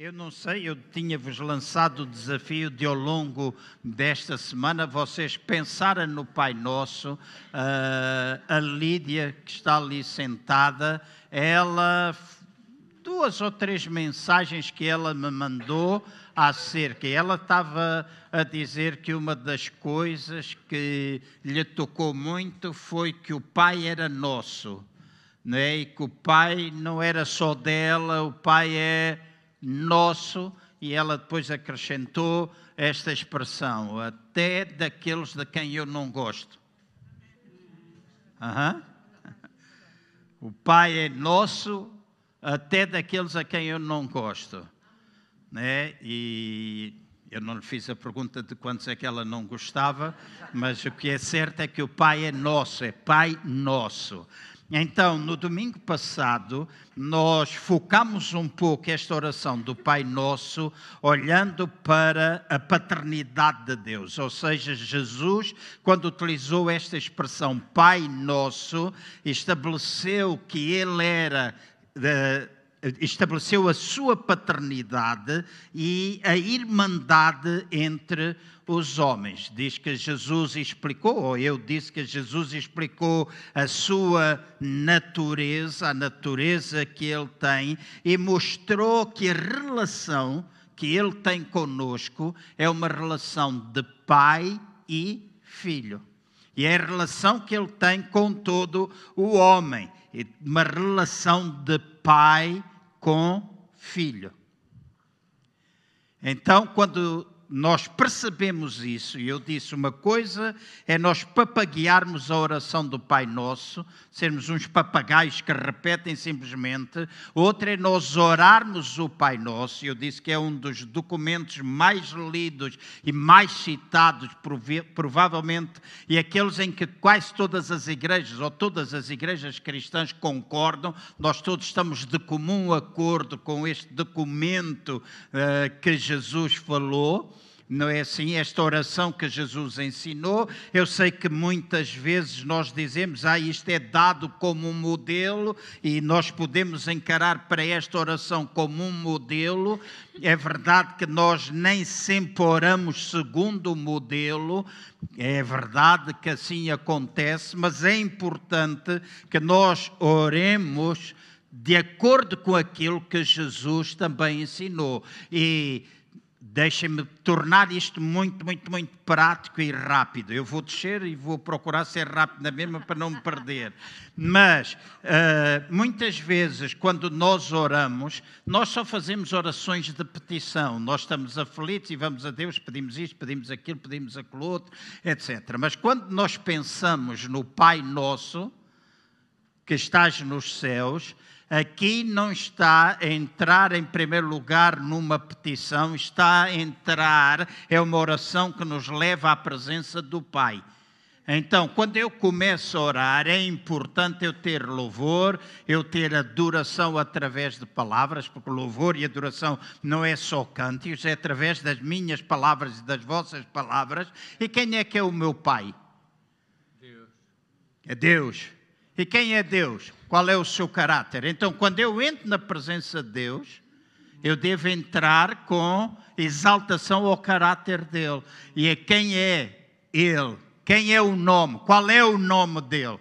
Eu não sei, eu tinha-vos lançado o desafio de ao longo desta semana vocês pensarem no Pai Nosso. Uh, a Lídia, que está ali sentada, ela, duas ou três mensagens que ela me mandou acerca. Ela estava a dizer que uma das coisas que lhe tocou muito foi que o Pai era nosso. Né? E que o Pai não era só dela, o Pai é nosso, e ela depois acrescentou esta expressão, até daqueles de quem eu não gosto. Uhum. O Pai é nosso, até daqueles a quem eu não gosto. Né? E eu não lhe fiz a pergunta de quantos é que ela não gostava, mas o que é certo é que o Pai é nosso, é Pai nosso. Então, no domingo passado, nós focamos um pouco esta oração do Pai Nosso, olhando para a paternidade de Deus. Ou seja, Jesus, quando utilizou esta expressão Pai Nosso, estabeleceu que Ele era. Uh, estabeleceu a sua paternidade e a irmandade entre os homens. Diz que Jesus explicou, ou eu disse que Jesus explicou a sua natureza, a natureza que ele tem, e mostrou que a relação que ele tem conosco é uma relação de pai e filho. E é a relação que ele tem com todo o homem, uma relação de pai com filho. Então, quando nós percebemos isso, e eu disse uma coisa é nós papaguearmos a oração do Pai Nosso, sermos uns papagaios que repetem simplesmente, outra é nós orarmos o Pai Nosso, e eu disse que é um dos documentos mais lidos e mais citados, provavelmente, e aqueles em que quase todas as igrejas, ou todas as igrejas cristãs concordam, nós todos estamos de comum acordo com este documento uh, que Jesus falou não é assim? Esta oração que Jesus ensinou, eu sei que muitas vezes nós dizemos, ah, isto é dado como um modelo e nós podemos encarar para esta oração como um modelo. É verdade que nós nem sempre oramos segundo o modelo, é verdade que assim acontece, mas é importante que nós oremos de acordo com aquilo que Jesus também ensinou. E Deixem-me tornar isto muito, muito, muito prático e rápido. Eu vou descer e vou procurar ser rápido na mesma para não me perder. Mas, uh, muitas vezes, quando nós oramos, nós só fazemos orações de petição. Nós estamos aflitos e vamos a Deus, pedimos isto, pedimos aquilo, pedimos aquilo outro, etc. Mas quando nós pensamos no Pai Nosso, que estás nos céus, aqui não está a entrar em primeiro lugar numa petição, está a entrar, é uma oração que nos leva à presença do Pai. Então, quando eu começo a orar, é importante eu ter louvor, eu ter adoração através de palavras, porque louvor e adoração não é só cânticos, é através das minhas palavras e das vossas palavras. E quem é que é o meu Pai? Deus. É Deus. E quem é Deus? Qual é o seu caráter? Então, quando eu entro na presença de Deus, eu devo entrar com exaltação ao caráter dele. E a quem é ele? Quem é o nome? Qual é o nome dele?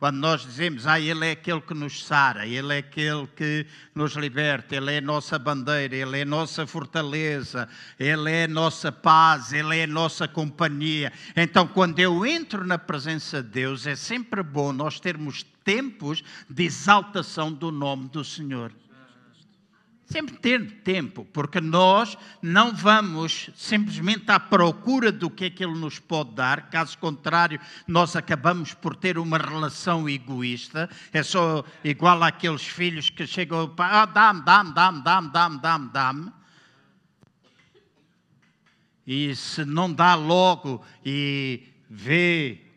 Quando nós dizemos, ah, Ele é aquele que nos sara, Ele é aquele que nos liberta, Ele é a nossa bandeira, Ele é a nossa fortaleza, Ele é a nossa paz, Ele é a nossa companhia. Então, quando eu entro na presença de Deus, é sempre bom nós termos tempos de exaltação do nome do Senhor. Sempre ter tempo, porque nós não vamos simplesmente à procura do que é que Ele nos pode dar, caso contrário, nós acabamos por ter uma relação egoísta. É só igual àqueles filhos que chegam pai, ah, dá-me, dá-me, dá-me, dá-me, dá-me, dá-me, dá-me. E se não dá logo e vê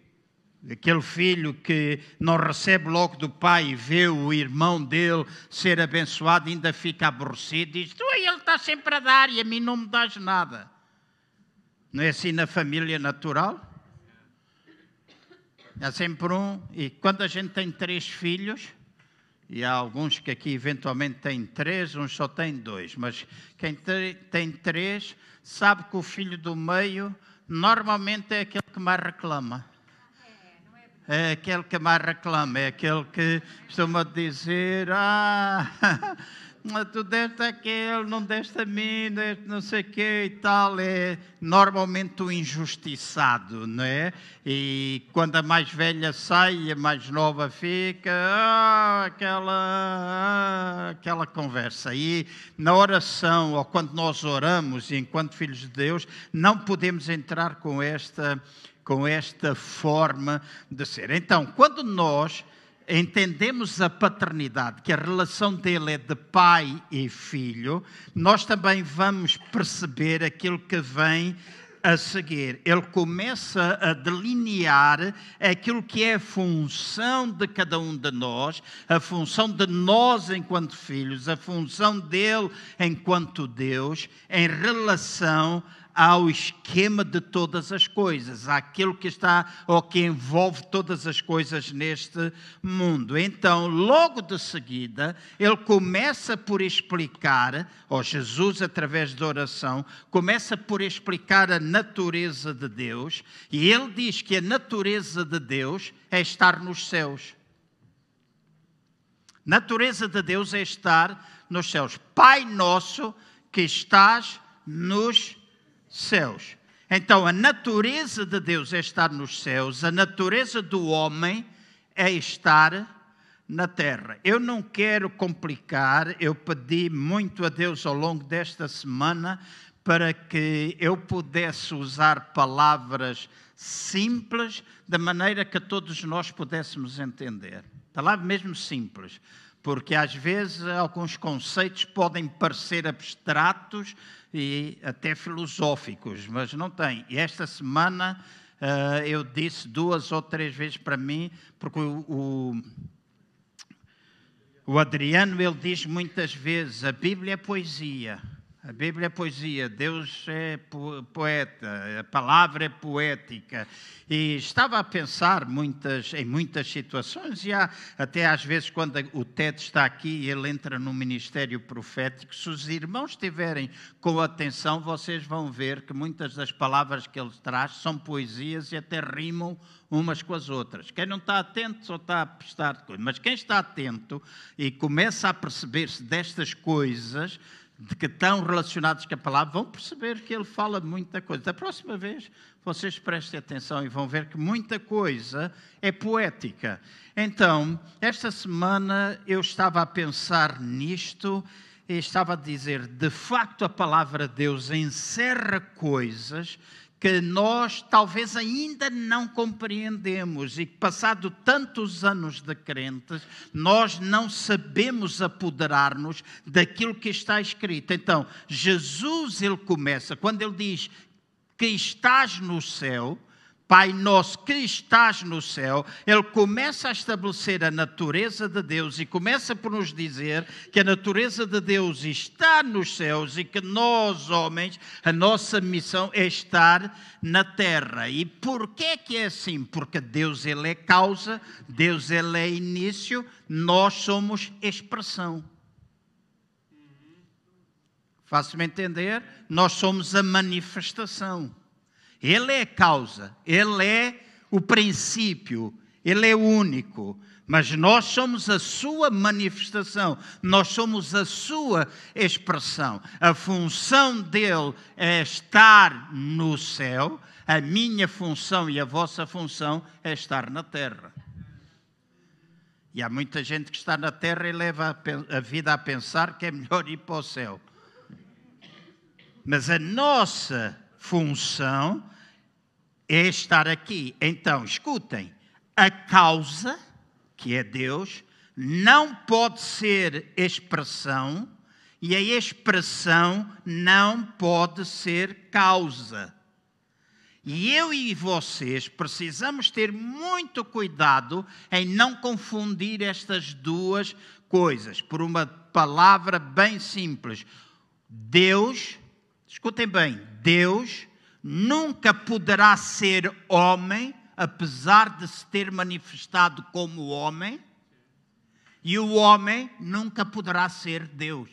Aquele filho que não recebe logo do pai e vê o irmão dele ser abençoado, ainda fica aborrecido e diz: Tu, ele está sempre a dar e a mim não me dás nada. Não é assim na família natural? Há sempre um. E quando a gente tem três filhos, e há alguns que aqui eventualmente têm três, uns só têm dois, mas quem tem três sabe que o filho do meio normalmente é aquele que mais reclama. É aquele que mais reclama, é aquele que costuma dizer: Ah, tu deste aquele, não deste a mim, deste não sei o quê e tal. É normalmente o injustiçado, não é? E quando a mais velha sai e a mais nova fica, ah, aquela, ah, aquela conversa. E na oração, ou quando nós oramos, enquanto filhos de Deus, não podemos entrar com esta, com esta forma de ser. Então, quando nós entendemos a paternidade, que a relação dele é de pai e filho, nós também vamos perceber aquilo que vem a seguir. Ele começa a delinear aquilo que é a função de cada um de nós, a função de nós enquanto filhos, a função dele enquanto Deus, em relação ao esquema de todas as coisas, àquilo que está ou que envolve todas as coisas neste mundo. Então, logo de seguida, ele começa por explicar, ou Jesus, através da oração, começa por explicar a natureza de Deus, e ele diz que a natureza de Deus é estar nos céus. Natureza de Deus é estar nos céus. Pai nosso que estás nos céus céus. Então, a natureza de Deus é estar nos céus, a natureza do homem é estar na terra. Eu não quero complicar, eu pedi muito a Deus ao longo desta semana para que eu pudesse usar palavras simples, da maneira que todos nós pudéssemos entender. Palavras mesmo simples, porque às vezes alguns conceitos podem parecer abstratos, e até filosóficos, mas não tem. E esta semana uh, eu disse duas ou três vezes para mim, porque o, o, o Adriano ele diz muitas vezes: a Bíblia é poesia. A Bíblia é poesia, Deus é poeta, a palavra é poética. E estava a pensar muitas, em muitas situações, e há, até às vezes, quando o Ted está aqui e ele entra no ministério profético, se os irmãos estiverem com atenção, vocês vão ver que muitas das palavras que ele traz são poesias e até rimam umas com as outras. Quem não está atento só está a prestar coisas. Mas quem está atento e começa a perceber-se destas coisas de que estão relacionados com a palavra, vão perceber que ele fala muita coisa. Da próxima vez, vocês prestem atenção e vão ver que muita coisa é poética. Então, esta semana eu estava a pensar nisto e estava a dizer: de facto, a palavra de Deus encerra coisas que nós talvez ainda não compreendemos e que, passado tantos anos de crentes, nós não sabemos apoderar-nos daquilo que está escrito. Então, Jesus, ele começa, quando ele diz que estás no céu, Pai nosso que estás no céu, ele começa a estabelecer a natureza de Deus e começa por nos dizer que a natureza de Deus está nos céus e que nós, homens, a nossa missão é estar na terra. E por que que é assim? Porque Deus ele é causa, Deus ele é início, nós somos expressão. Faço-me entender? Nós somos a manifestação. Ele é causa, ele é o princípio, ele é único. Mas nós somos a sua manifestação, nós somos a sua expressão. A função dele é estar no céu, a minha função e a vossa função é estar na terra. E há muita gente que está na terra e leva a vida a pensar que é melhor ir para o céu. Mas a nossa função é estar aqui. Então, escutem, a causa, que é Deus, não pode ser expressão e a expressão não pode ser causa. E eu e vocês precisamos ter muito cuidado em não confundir estas duas coisas por uma palavra bem simples. Deus, escutem bem, Deus nunca poderá ser homem, apesar de se ter manifestado como homem, E o homem nunca poderá ser Deus.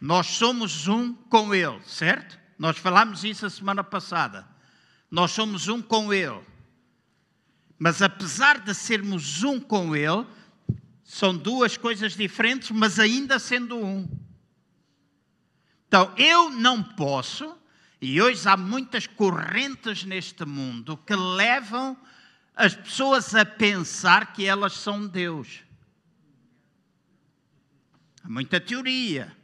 Nós somos um com Ele, certo? Nós falamos isso a semana passada. Nós somos um com Ele. Mas apesar de sermos um com Ele, são duas coisas diferentes, mas ainda sendo um. Então, eu não posso, e hoje há muitas correntes neste mundo que levam as pessoas a pensar que elas são Deus. Há muita teoria,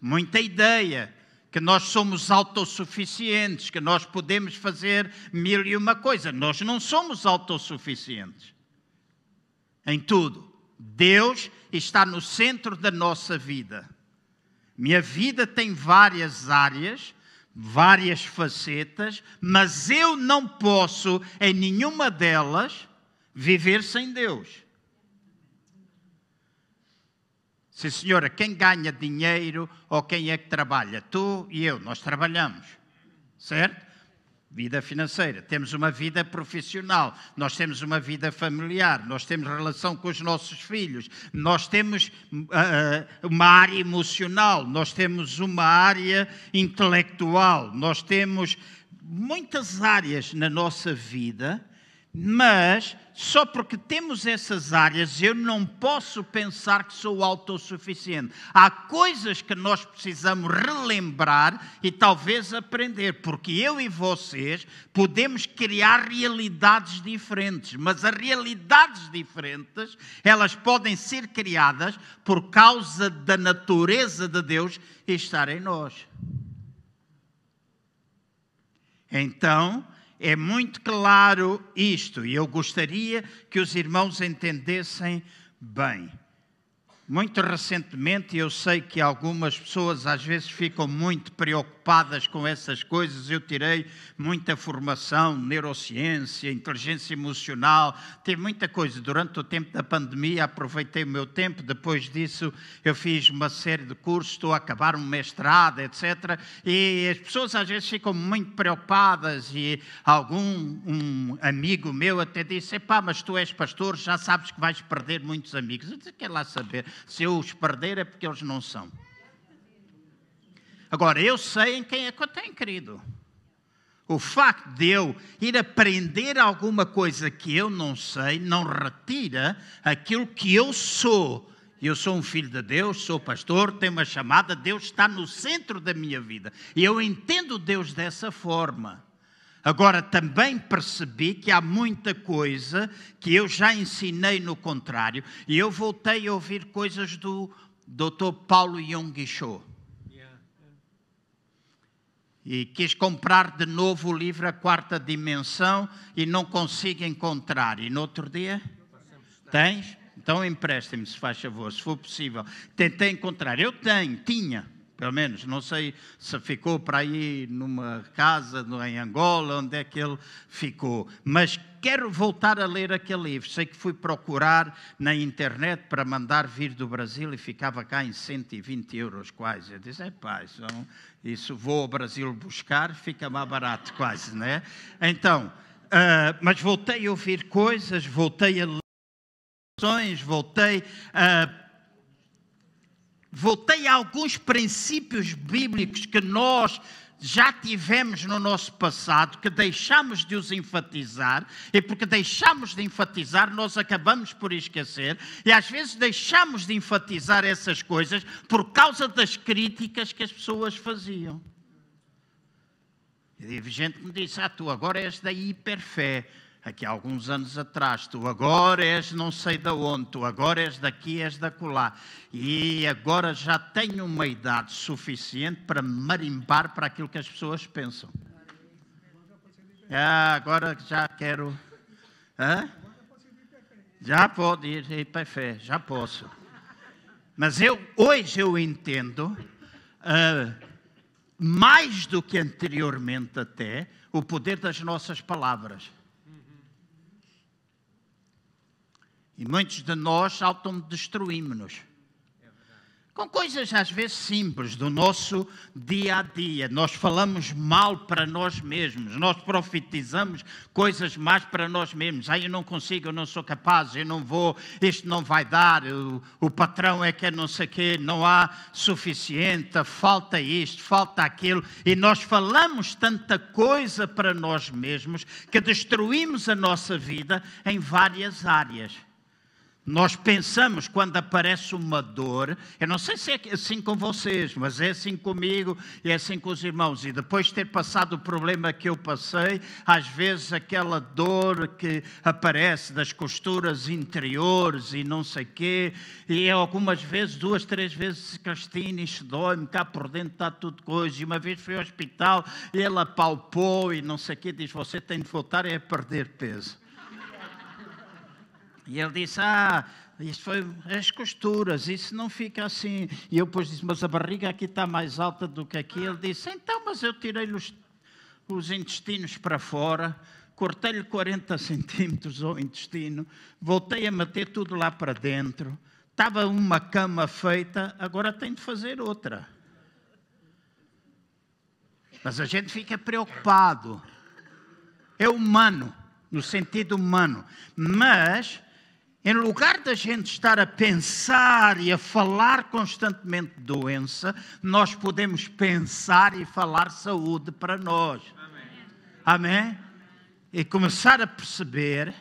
muita ideia que nós somos autossuficientes, que nós podemos fazer mil e uma coisa. Nós não somos autossuficientes em tudo. Deus está no centro da nossa vida. Minha vida tem várias áreas, várias facetas, mas eu não posso, em nenhuma delas, viver sem Deus. Sim, senhora, quem ganha dinheiro ou quem é que trabalha? Tu e eu, nós trabalhamos, certo? Vida financeira, temos uma vida profissional, nós temos uma vida familiar, nós temos relação com os nossos filhos, nós temos uh, uma área emocional, nós temos uma área intelectual, nós temos muitas áreas na nossa vida mas só porque temos essas áreas, eu não posso pensar que sou autossuficiente. Há coisas que nós precisamos relembrar e talvez aprender, porque eu e vocês podemos criar realidades diferentes, mas as realidades diferentes, elas podem ser criadas por causa da natureza de Deus estar em nós. Então, é muito claro isto e eu gostaria que os irmãos entendessem bem. Muito recentemente, eu sei que algumas pessoas às vezes ficam muito preocupadas com essas coisas. Eu tirei muita formação, neurociência, inteligência emocional, tive muita coisa. Durante o tempo da pandemia, aproveitei o meu tempo. Depois disso, eu fiz uma série de cursos, estou a acabar um mestrado, etc. E as pessoas às vezes ficam muito preocupadas. E algum um amigo meu até disse: Pá, mas tu és pastor, já sabes que vais perder muitos amigos. Eu disse: Quer lá saber se eu os perder é porque eles não são. Agora, eu sei em quem é que eu tenho querido. O facto de eu ir aprender alguma coisa que eu não sei não retira aquilo que eu sou. Eu sou um filho de Deus, sou pastor, tenho uma chamada, Deus está no centro da minha vida. E eu entendo Deus dessa forma. Agora, também percebi que há muita coisa que eu já ensinei no contrário, e eu voltei a ouvir coisas do Dr. Paulo Jung Cho. E quis comprar de novo o livro A Quarta Dimensão e não consigo encontrar. E no outro dia? Tens? Então empreste-me, se faz favor, se for possível. Tentei encontrar. Eu tenho, tinha pelo menos, não sei se ficou para aí numa casa em Angola, onde é que ele ficou, mas quero voltar a ler aquele livro. Sei que fui procurar na internet para mandar vir do Brasil e ficava cá em 120 euros quase. Eu disse, é pá, isso, vou ao Brasil buscar, fica mais barato quase, né? Então, uh, mas voltei a ouvir coisas, voltei a ler voltei a voltei a alguns princípios bíblicos que nós já tivemos no nosso passado, que deixamos de os enfatizar, e porque deixamos de enfatizar, nós acabamos por esquecer, e às vezes deixamos de enfatizar essas coisas por causa das críticas que as pessoas faziam. E teve gente que me disse: Ah, tu agora és da hiperfé aqui há alguns anos atrás, tu agora és não sei de onde, tu agora és daqui, és da colar. E agora já tenho uma idade suficiente para marimbar para aquilo que as pessoas pensam. Ah, agora já quero. Hã? Já pode ir para fé, já posso. Mas eu, hoje eu entendo, uh, mais do que anteriormente até, o poder das nossas palavras. E muitos de nós auto-destruímos-nos. com coisas às vezes simples do nosso dia a dia. Nós falamos mal para nós mesmos, nós profetizamos coisas mais para nós mesmos. Ah, eu não consigo, eu não sou capaz, eu não vou, isto não vai dar, o, o patrão é que é não sei o quê, não há suficiente, falta isto, falta aquilo. E nós falamos tanta coisa para nós mesmos que destruímos a nossa vida em várias áreas. Nós pensamos quando aparece uma dor, eu não sei se é assim com vocês, mas é assim comigo e é assim com os irmãos. E depois de ter passado o problema que eu passei, às vezes aquela dor que aparece das costuras interiores e não sei quê, e algumas vezes, duas, três vezes, Cristina, isto dói-me, cá por dentro está tudo coisa. E uma vez fui ao hospital e ele apalpou e não sei o quê, diz: Você tem de voltar a perder peso. E ele disse: Ah, isso foi as costuras, isso não fica assim. E eu depois disse: Mas a barriga aqui está mais alta do que aqui. Ele disse: Então, mas eu tirei os, os intestinos para fora, cortei-lhe 40 centímetros ao intestino, voltei a meter tudo lá para dentro. Estava uma cama feita, agora tenho de fazer outra. Mas a gente fica preocupado. É humano, no sentido humano. Mas em lugar da gente estar a pensar e a falar constantemente de doença, nós podemos pensar e falar saúde para nós. Amém? Amém? E começar a perceber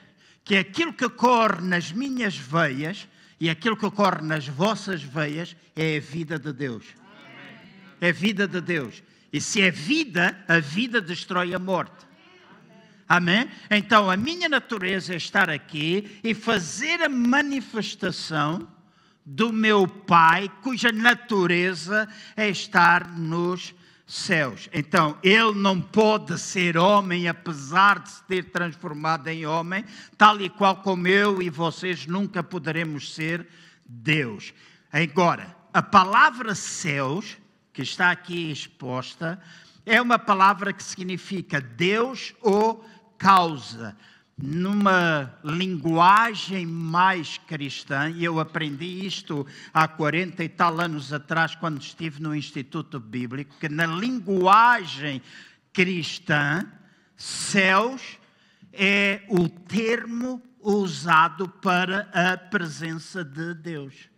que aquilo que ocorre nas minhas veias e aquilo que ocorre nas vossas veias é a vida de Deus. É a vida de Deus. E se é vida, a vida destrói a morte. Amém? Então a minha natureza é estar aqui e fazer a manifestação do meu Pai, cuja natureza é estar nos céus. Então, ele não pode ser homem, apesar de se ter transformado em homem, tal e qual como eu e vocês nunca poderemos ser Deus. Agora, a palavra céus, que está aqui exposta, é uma palavra que significa Deus ou causa numa linguagem mais cristã, e eu aprendi isto há 40 e tal anos atrás, quando estive no Instituto Bíblico, que na linguagem cristã, céus é o termo usado para a presença de Deus.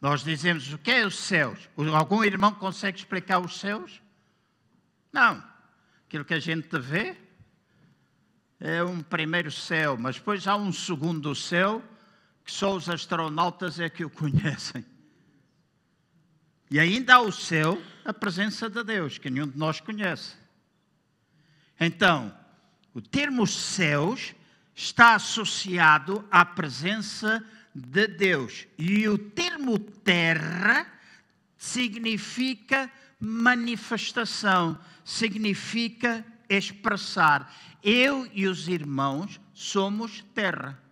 Nós dizemos o que é os céus? Algum irmão consegue explicar os céus? Não. Aquilo que a gente vê é um primeiro céu, mas depois há um segundo céu que só os astronautas é que o conhecem. E ainda há o céu, a presença de Deus, que nenhum de nós conhece. Então, o termo céus está associado à presença de Deus. E o termo terra significa manifestação, significa expressar. Eu e os irmãos somos terra.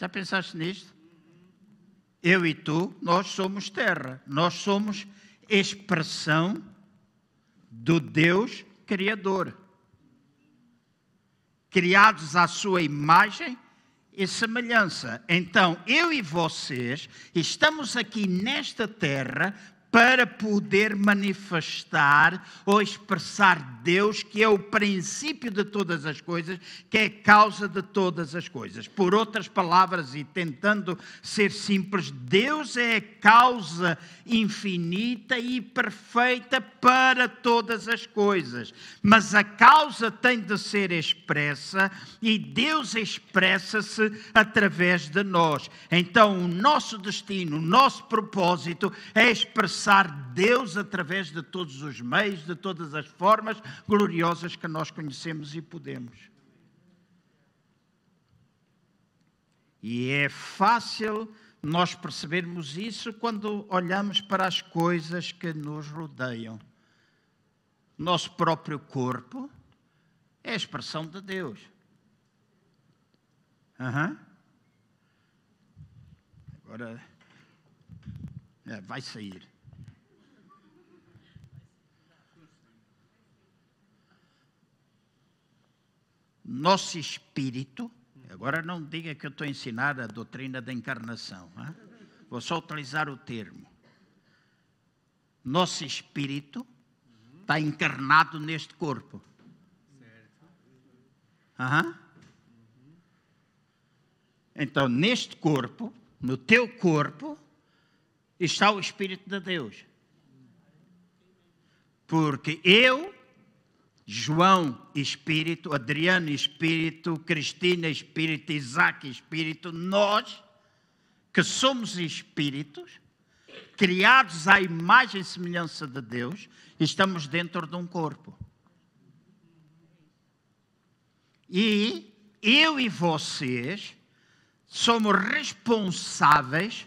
Já pensaste nisto? Eu e tu, nós somos terra. Nós somos expressão do Deus Criador. Criados à sua imagem e semelhança. Então, eu e vocês estamos aqui nesta terra para poder manifestar ou expressar Deus, que é o princípio de todas as coisas, que é a causa de todas as coisas. Por outras palavras, e tentando ser simples, Deus é a causa infinita e perfeita para todas as coisas. Mas a causa tem de ser expressa e Deus expressa-se através de nós. Então, o nosso destino, o nosso propósito é expressar Deus através de todos os meios, de todas as formas gloriosas que nós conhecemos e podemos. E é fácil nós percebermos isso quando olhamos para as coisas que nos rodeiam. Nosso próprio corpo é a expressão de Deus. Uhum. Agora é, vai sair. Nosso espírito, Agora não diga que eu estou a ensinar a doutrina da encarnação. Vou só utilizar o termo. Nosso espírito está encarnado neste corpo. Uhum. Então, neste corpo, no teu corpo, está o Espírito de Deus. Porque eu, João, Espírito, Adriano, Espírito, Cristina, Espírito, Isaac, Espírito, nós, que somos espíritos, criados à imagem e semelhança de Deus, estamos dentro de um corpo. E eu e vocês somos responsáveis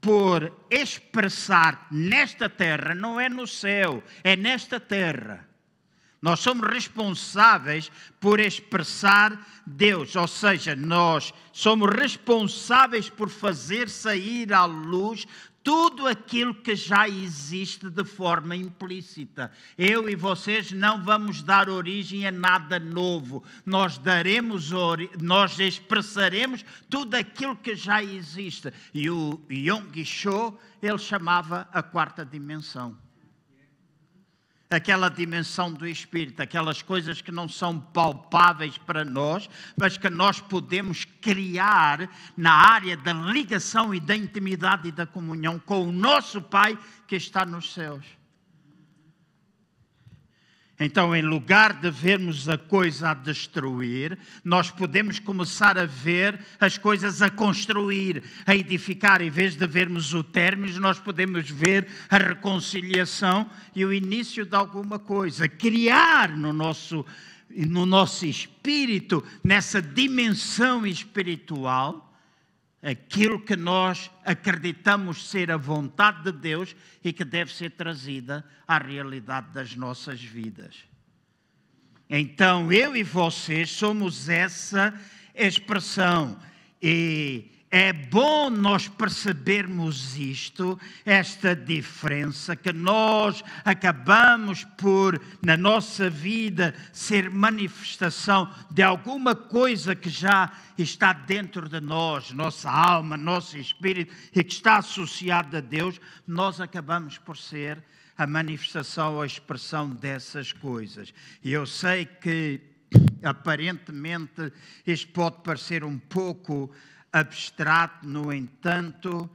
por expressar nesta terra, não é no céu, é nesta terra. Nós somos responsáveis por expressar Deus, ou seja, nós somos responsáveis por fazer sair à luz tudo aquilo que já existe de forma implícita. Eu e vocês não vamos dar origem a nada novo. Nós daremos, nós expressaremos tudo aquilo que já existe. E o Yong Cho, ele chamava a quarta dimensão aquela dimensão do espírito, aquelas coisas que não são palpáveis para nós, mas que nós podemos criar na área da ligação e da intimidade e da comunhão com o nosso Pai que está nos céus. Então, em lugar de vermos a coisa a destruir, nós podemos começar a ver as coisas a construir, a edificar. Em vez de vermos o término, nós podemos ver a reconciliação e o início de alguma coisa. Criar no nosso, no nosso espírito, nessa dimensão espiritual, aquilo que nós acreditamos ser a vontade de Deus e que deve ser trazida à realidade das nossas vidas. Então, eu e vocês somos essa expressão. E é bom nós percebermos isto, esta diferença, que nós acabamos por, na nossa vida, ser manifestação de alguma coisa que já está dentro de nós, nossa alma, nosso espírito, e que está associada a Deus, nós acabamos por ser a manifestação, a expressão dessas coisas. E eu sei que, aparentemente, isto pode parecer um pouco abstrato, no entanto,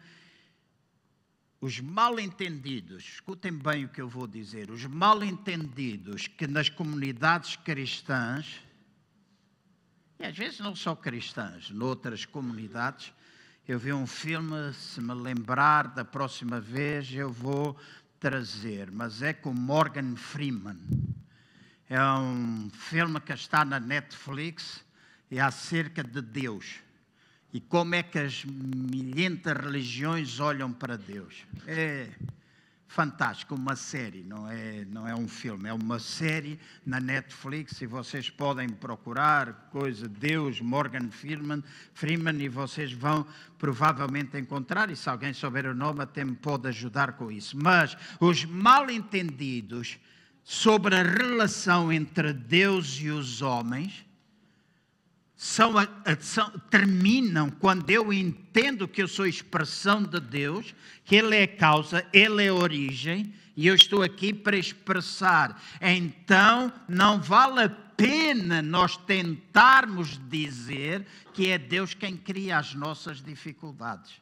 os mal-entendidos, escutem bem o que eu vou dizer, os mal-entendidos que nas comunidades cristãs, e às vezes não só cristãs, noutras comunidades, eu vi um filme, se me lembrar da próxima vez eu vou trazer, mas é com Morgan Freeman. É um filme que está na Netflix e é acerca de Deus e como é que as milhentas religiões olham para Deus. É fantástico, uma série, não é, não é um filme, é uma série na Netflix e vocês podem procurar coisa Deus, Morgan Freeman, Freeman e vocês vão provavelmente encontrar e se alguém souber o nome até me pode ajudar com isso. Mas os mal-entendidos sobre a relação entre Deus e os homens são, são, terminam quando eu entendo que eu sou expressão de Deus, que Ele é causa, Ele é origem, e eu estou aqui para expressar. Então, não vale a pena nós tentarmos dizer que é Deus quem cria as nossas dificuldades.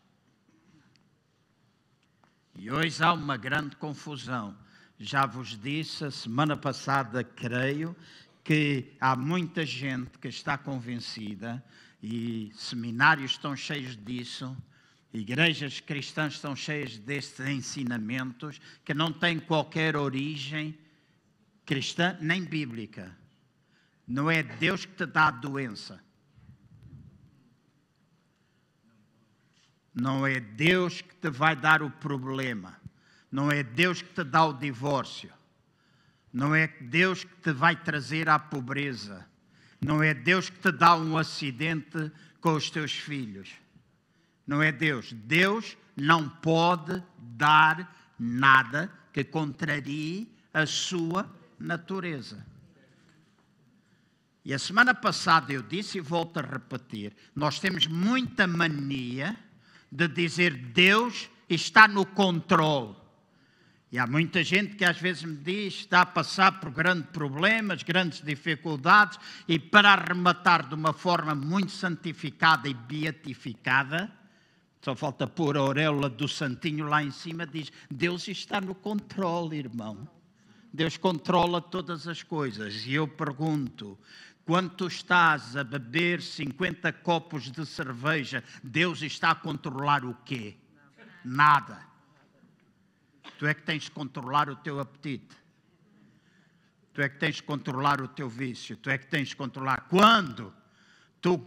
E hoje há uma grande confusão. Já vos disse a semana passada, creio, que há muita gente que está convencida e seminários estão cheios disso, igrejas cristãs estão cheias destes ensinamentos que não têm qualquer origem cristã nem bíblica. Não é Deus que te dá a doença. Não é Deus que te vai dar o problema. Não é Deus que te dá o divórcio. Não é Deus que te vai trazer à pobreza. Não é Deus que te dá um acidente com os teus filhos. Não é Deus. Deus não pode dar nada que contrarie a sua natureza. E a semana passada eu disse e volto a repetir: nós temos muita mania de dizer Deus está no controle. E há muita gente que às vezes me diz está a passar por grandes problemas, grandes dificuldades, e para arrematar de uma forma muito santificada e beatificada, só falta pôr a auréola do santinho lá em cima, diz: Deus está no controle, irmão. Deus controla todas as coisas. E eu pergunto: quando tu estás a beber 50 copos de cerveja, Deus está a controlar o quê? Nada. Tu é que tens de controlar o teu apetite. Tu é que tens de controlar o teu vício. Tu é que tens de controlar. Quando tu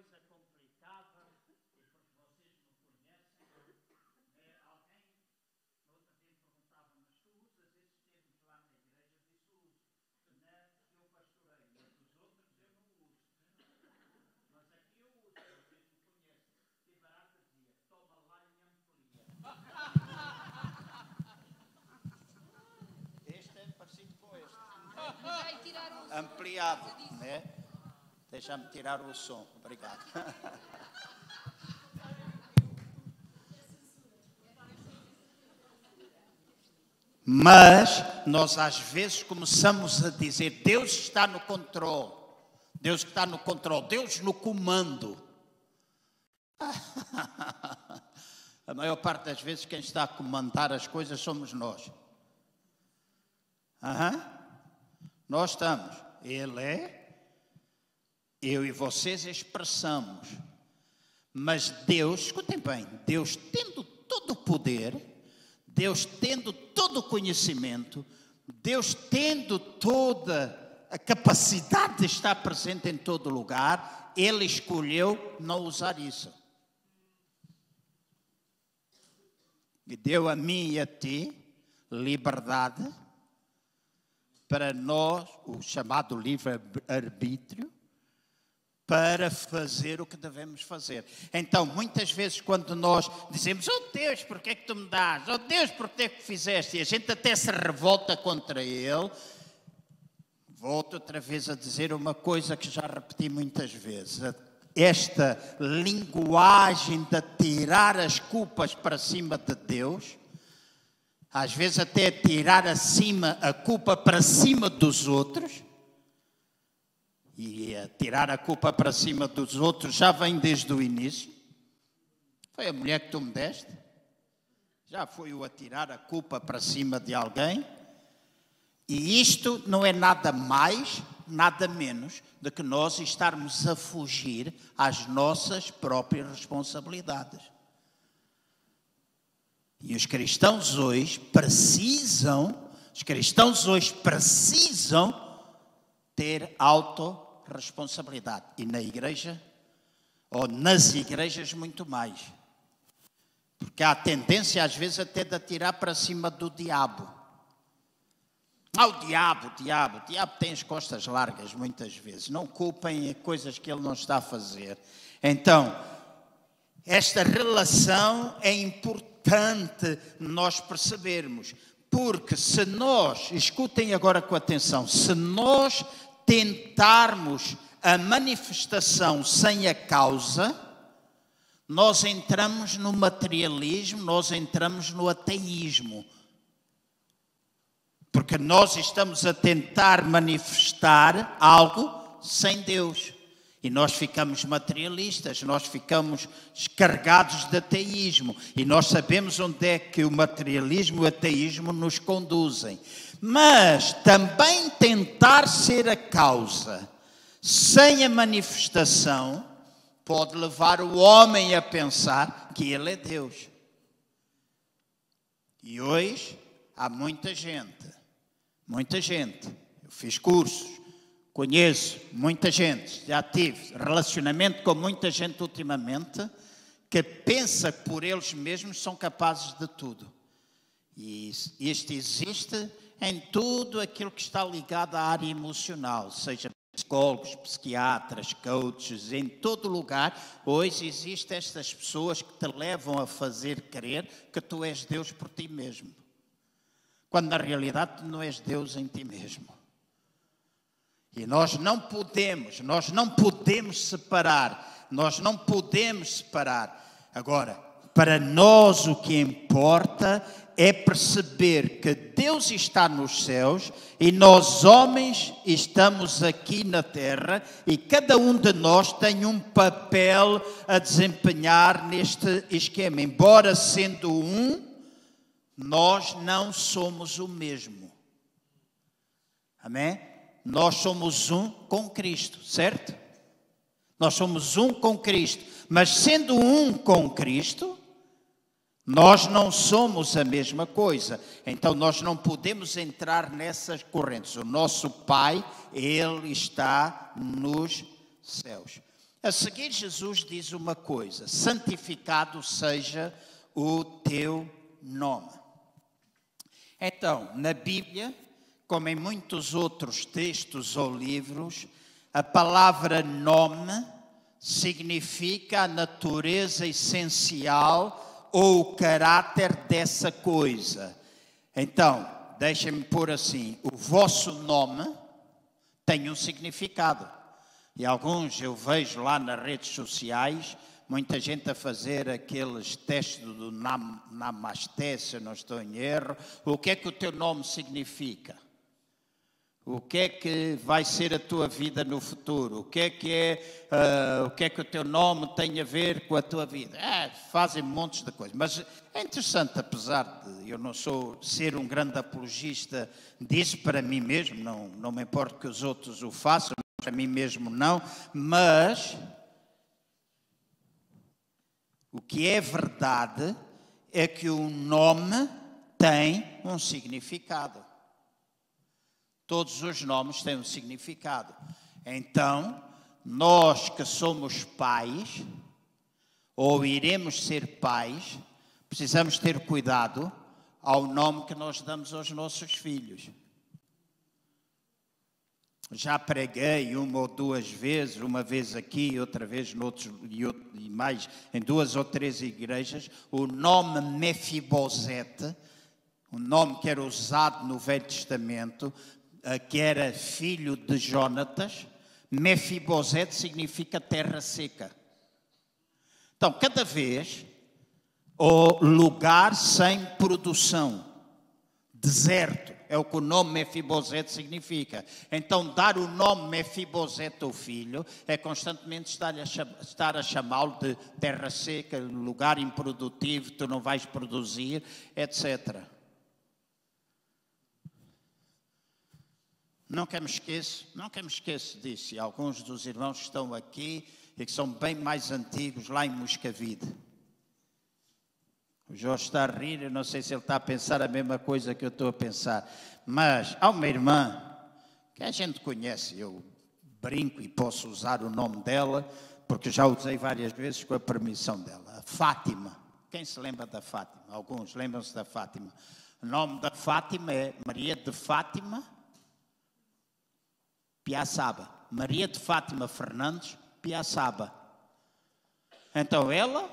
coisa complicada, e porque vocês me conhecem, é alguém, no outro dia perguntava, mas tu usas esses termos lá na igreja? Disse, uso. Né? Eu pastorei, mas os outros eu não uso. Mas aqui eu uso, vocês me conhecem. E Barata dizia, toma lá e amplia. Este é parecido com este. Ampliado, né? Deixa-me tirar o som. Obrigado. Mas nós às vezes começamos a dizer: Deus está no controle. Deus está no controle. Deus no comando. A maior parte das vezes quem está a comandar as coisas somos nós. Uhum. Nós estamos. Ele é eu e vocês expressamos. Mas Deus, escutem bem, Deus tendo todo o poder, Deus tendo todo o conhecimento, Deus tendo toda a capacidade de estar presente em todo lugar, Ele escolheu não usar isso. E deu a mim e a ti liberdade para nós, o chamado livre-arbítrio, para fazer o que devemos fazer. Então, muitas vezes, quando nós dizemos, oh Deus, por que é que tu me dás? Oh Deus, por que é que fizeste? E a gente até se revolta contra Ele. Volto outra vez a dizer uma coisa que já repeti muitas vezes. Esta linguagem de tirar as culpas para cima de Deus, às vezes até tirar acima a culpa para cima dos outros, e a tirar a culpa para cima dos outros já vem desde o início. Foi a mulher que tu me deste? Já foi o atirar a culpa para cima de alguém? E isto não é nada mais, nada menos do que nós estarmos a fugir às nossas próprias responsabilidades. E os cristãos hoje precisam, os cristãos hoje precisam ter auto responsabilidade. E na igreja, ou nas igrejas, muito mais. Porque há tendência, às vezes, até de atirar para cima do diabo. Ah, o diabo, o diabo, o diabo tem as costas largas muitas vezes. Não culpem coisas que ele não está a fazer. Então, esta relação é importante nós percebermos. Porque se nós, escutem agora com atenção, se nós tentarmos a manifestação sem a causa, nós entramos no materialismo, nós entramos no ateísmo. Porque nós estamos a tentar manifestar algo sem Deus. E nós ficamos materialistas, nós ficamos descarregados de ateísmo. E nós sabemos onde é que o materialismo e o ateísmo nos conduzem mas também tentar ser a causa sem a manifestação pode levar o homem a pensar que ele é Deus. E hoje há muita gente, muita gente, eu fiz cursos, conheço muita gente, já tive relacionamento com muita gente ultimamente que pensa que por eles mesmos são capazes de tudo. E este existe em tudo aquilo que está ligado à área emocional, seja psicólogos, psiquiatras, coaches, em todo lugar. Hoje existem estas pessoas que te levam a fazer crer que tu és Deus por ti mesmo. Quando na realidade tu não és Deus em ti mesmo. E nós não podemos, nós não podemos separar, nós não podemos separar. Agora, para nós o que importa é perceber que Deus está nos céus e nós, homens, estamos aqui na terra e cada um de nós tem um papel a desempenhar neste esquema. Embora sendo um, nós não somos o mesmo. Amém? Nós somos um com Cristo, certo? Nós somos um com Cristo. Mas sendo um com Cristo, nós não somos a mesma coisa, então nós não podemos entrar nessas correntes. O nosso Pai, Ele está nos céus. A seguir, Jesus diz uma coisa: santificado seja o teu nome. Então, na Bíblia, como em muitos outros textos ou livros, a palavra nome significa a natureza essencial ou o caráter dessa coisa. Então, deixem-me pôr assim: o vosso nome tem um significado. E alguns eu vejo lá nas redes sociais, muita gente a fazer aqueles testes do nam, Namasté, se não estou em erro. O que é que o teu nome significa? O que é que vai ser a tua vida no futuro? O que é que é, uh, o que é que o teu nome tem a ver com a tua vida? É, fazem montes de coisas. Mas é interessante, apesar de eu não sou ser um grande apologista disso para mim mesmo, não, não me importa que os outros o façam, para mim mesmo não, mas o que é verdade é que o nome tem um significado. Todos os nomes têm um significado. Então, nós que somos pais, ou iremos ser pais, precisamos ter cuidado ao nome que nós damos aos nossos filhos. Já preguei uma ou duas vezes, uma vez aqui, outra vez noutros, e mais em duas ou três igrejas, o nome Mefibosete, o nome que era usado no Velho Testamento, que era filho de Jonatas, Mefibosete significa terra seca. Então, cada vez, o lugar sem produção, deserto, é o que o nome Mefibosete significa. Então, dar o nome Mefibosete ao filho é constantemente estar a chamá-lo de terra seca, lugar improdutivo, tu não vais produzir, etc. Que me esqueça, não que me esqueça disso. E alguns dos irmãos que estão aqui e que são bem mais antigos lá em Moscavide. O Jorge está a rir, eu não sei se ele está a pensar a mesma coisa que eu estou a pensar. Mas há uma irmã que a gente conhece, eu brinco e posso usar o nome dela, porque já usei várias vezes com a permissão dela. A Fátima. Quem se lembra da Fátima? Alguns lembram-se da Fátima. O nome da Fátima é Maria de Fátima Piaçaba. Maria de Fátima Fernandes, Piaçaba. Então ela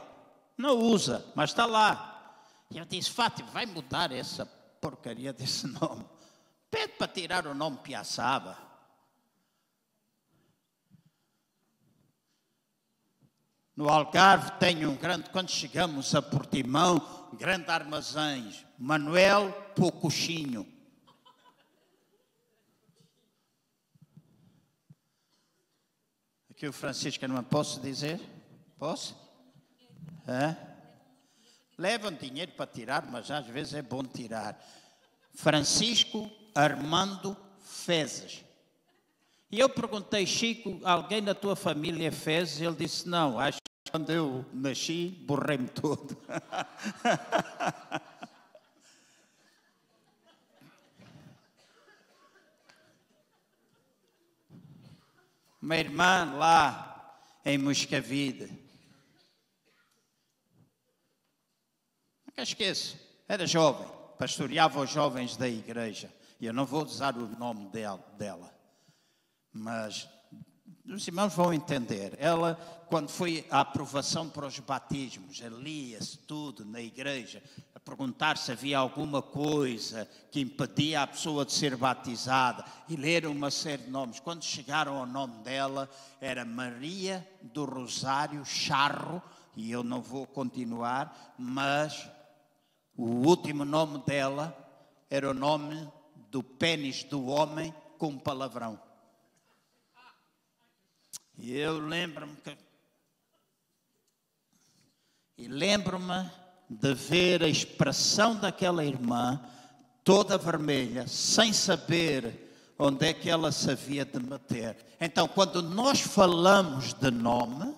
não usa, mas está lá. E eu disse: Fátima, vai mudar essa porcaria desse nome. Pede para tirar o nome Piaçaba. No Algarve tem um grande, quando chegamos a Portimão, grande armazéns, Manuel Pocuchinho. Que o Francisco não posso dizer? Posso? É? Levam dinheiro para tirar, mas às vezes é bom tirar. Francisco Armando Fezes. E eu perguntei, Chico, alguém da tua família é Fezes? Ele disse, não, acho que quando eu nasci, borrei-me todo. uma irmã lá em Moscavide. Nunca esqueço. Era jovem, pastoreava os jovens da igreja. E eu não vou usar o nome dela, mas os irmãos vão entender. Ela, quando foi a aprovação para os batismos, lia-se tudo na igreja, perguntar se havia alguma coisa que impedia a pessoa de ser batizada, e leram uma série de nomes. Quando chegaram ao nome dela, era Maria do Rosário Charro, e eu não vou continuar, mas o último nome dela era o nome do pênis do homem com palavrão. E eu lembro-me que. E lembro-me de ver a expressão daquela irmã, toda vermelha, sem saber onde é que ela se havia de meter. Então, quando nós falamos de nome,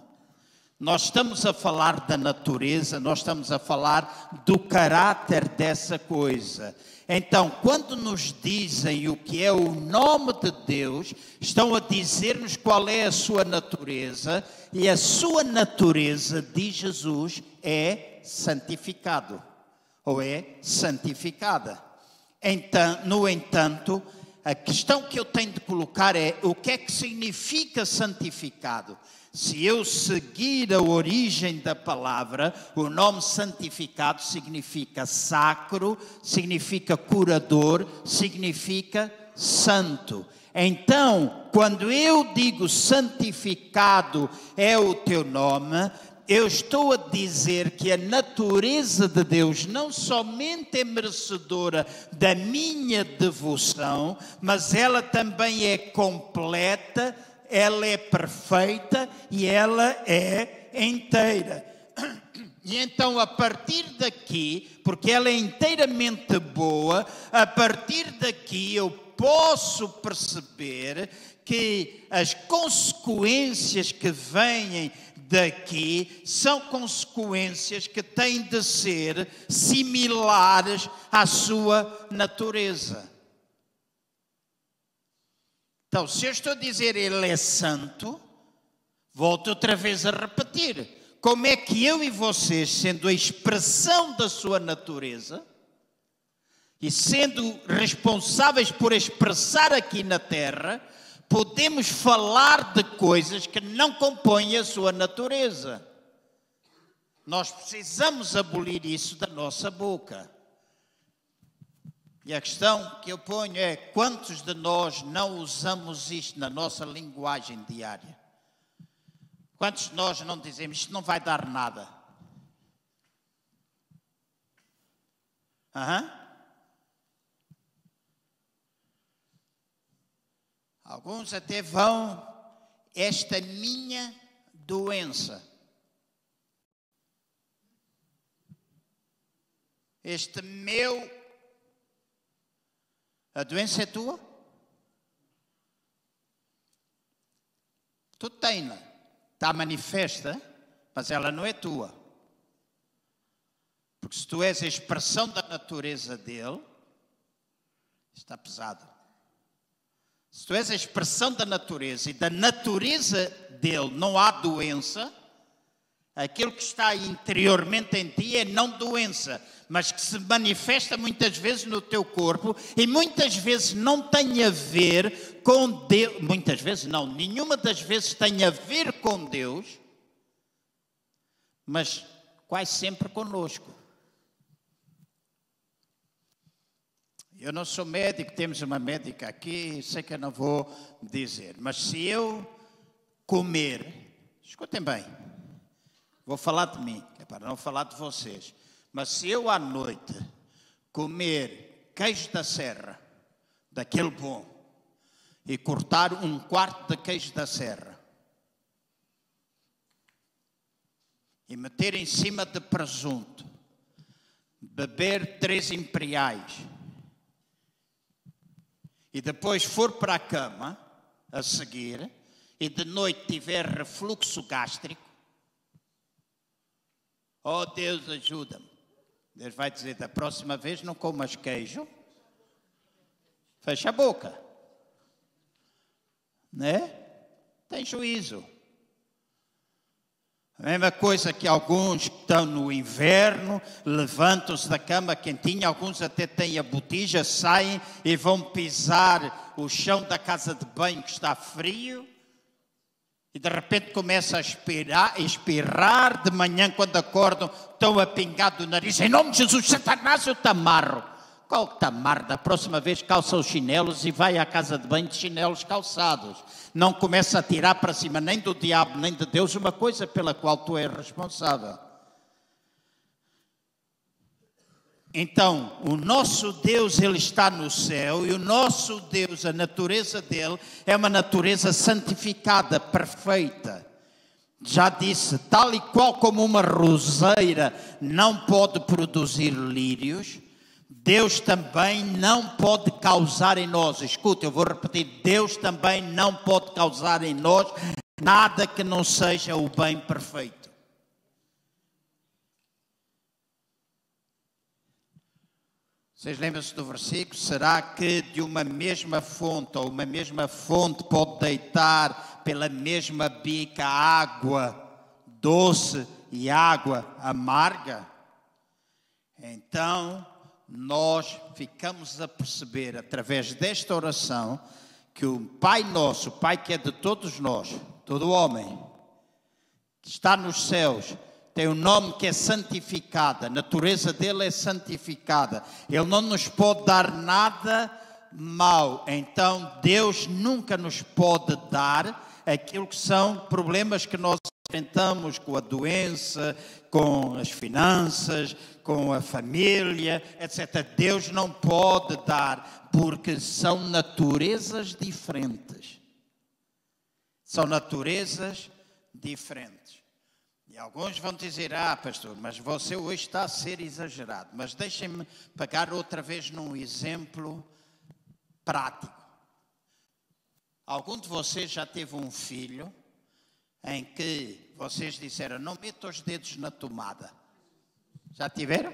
nós estamos a falar da natureza, nós estamos a falar do caráter dessa coisa. Então, quando nos dizem o que é o nome de Deus, estão a dizer-nos qual é a sua natureza, e a sua natureza, diz Jesus, é santificado, ou é santificada. Então, no entanto, a questão que eu tenho de colocar é o que é que significa santificado? Se eu seguir a origem da palavra, o nome santificado significa sacro, significa curador, significa santo. Então, quando eu digo santificado é o teu nome, eu estou a dizer que a natureza de Deus não somente é merecedora da minha devoção, mas ela também é completa ela é perfeita e ela é inteira. E então, a partir daqui, porque ela é inteiramente boa, a partir daqui eu posso perceber que as consequências que vêm daqui são consequências que têm de ser similares à sua natureza. Então, se eu estou a dizer ele é santo, volto outra vez a repetir. Como é que eu e vocês, sendo a expressão da sua natureza, e sendo responsáveis por expressar aqui na terra, podemos falar de coisas que não compõem a sua natureza. Nós precisamos abolir isso da nossa boca. E a questão que eu ponho é: quantos de nós não usamos isto na nossa linguagem diária? Quantos de nós não dizemos isto não vai dar nada? Uhum. Alguns até vão, esta minha doença. Este meu a doença é tua? Tu tens-la. Está manifesta, mas ela não é tua. Porque se tu és a expressão da natureza dele, está pesado. Se tu és a expressão da natureza e da natureza dele não há doença, aquilo que está interiormente em ti é não doença, mas que se manifesta muitas vezes no teu corpo e muitas vezes não tem a ver com Deus, muitas vezes não, nenhuma das vezes tem a ver com Deus, mas quase sempre conosco. Eu não sou médico, temos uma médica aqui, sei que eu não vou dizer, mas se eu comer, escutem bem, vou falar de mim, é para não falar de vocês. Mas se eu à noite comer queijo da serra, daquele bom, e cortar um quarto de queijo da serra, e meter em cima de presunto, beber três imperiais, e depois for para a cama a seguir, e de noite tiver refluxo gástrico, oh Deus ajuda-me. Deus vai dizer: da próxima vez não comas queijo, fecha a boca. Né? Tem juízo. A mesma coisa que alguns estão no inverno levantam-se da cama quentinha, alguns até têm a botija, saem e vão pisar o chão da casa de banho que está frio e de repente começa a espirrar, a espirrar de manhã quando acordam, estão a pingar do nariz, em nome de Jesus, Satanás, eu te amarro. Qual tamar? Da próxima vez calça os chinelos e vai à casa de banho de chinelos calçados. Não começa a tirar para cima nem do diabo nem de Deus uma coisa pela qual tu és responsável. Então, o nosso Deus, ele está no céu e o nosso Deus, a natureza dele é uma natureza santificada, perfeita. Já disse, tal e qual como uma roseira não pode produzir lírios, Deus também não pode causar em nós, escuta, eu vou repetir: Deus também não pode causar em nós nada que não seja o bem perfeito. Vocês lembram-se do versículo? Será que de uma mesma fonte ou uma mesma fonte pode deitar pela mesma bica água doce e água amarga? Então, nós ficamos a perceber através desta oração que o Pai nosso, o Pai que é de todos nós, todo homem, que está nos céus, tem um nome que é santificado, a natureza dele é santificada. Ele não nos pode dar nada mal. Então Deus nunca nos pode dar aquilo que são problemas que nós enfrentamos com a doença, com as finanças, com a família, etc. Deus não pode dar, porque são naturezas diferentes. São naturezas diferentes. E alguns vão dizer: Ah, pastor, mas você hoje está a ser exagerado. Mas deixem-me pegar outra vez num exemplo prático. Algum de vocês já teve um filho em que vocês disseram: Não meta os dedos na tomada. Já tiveram?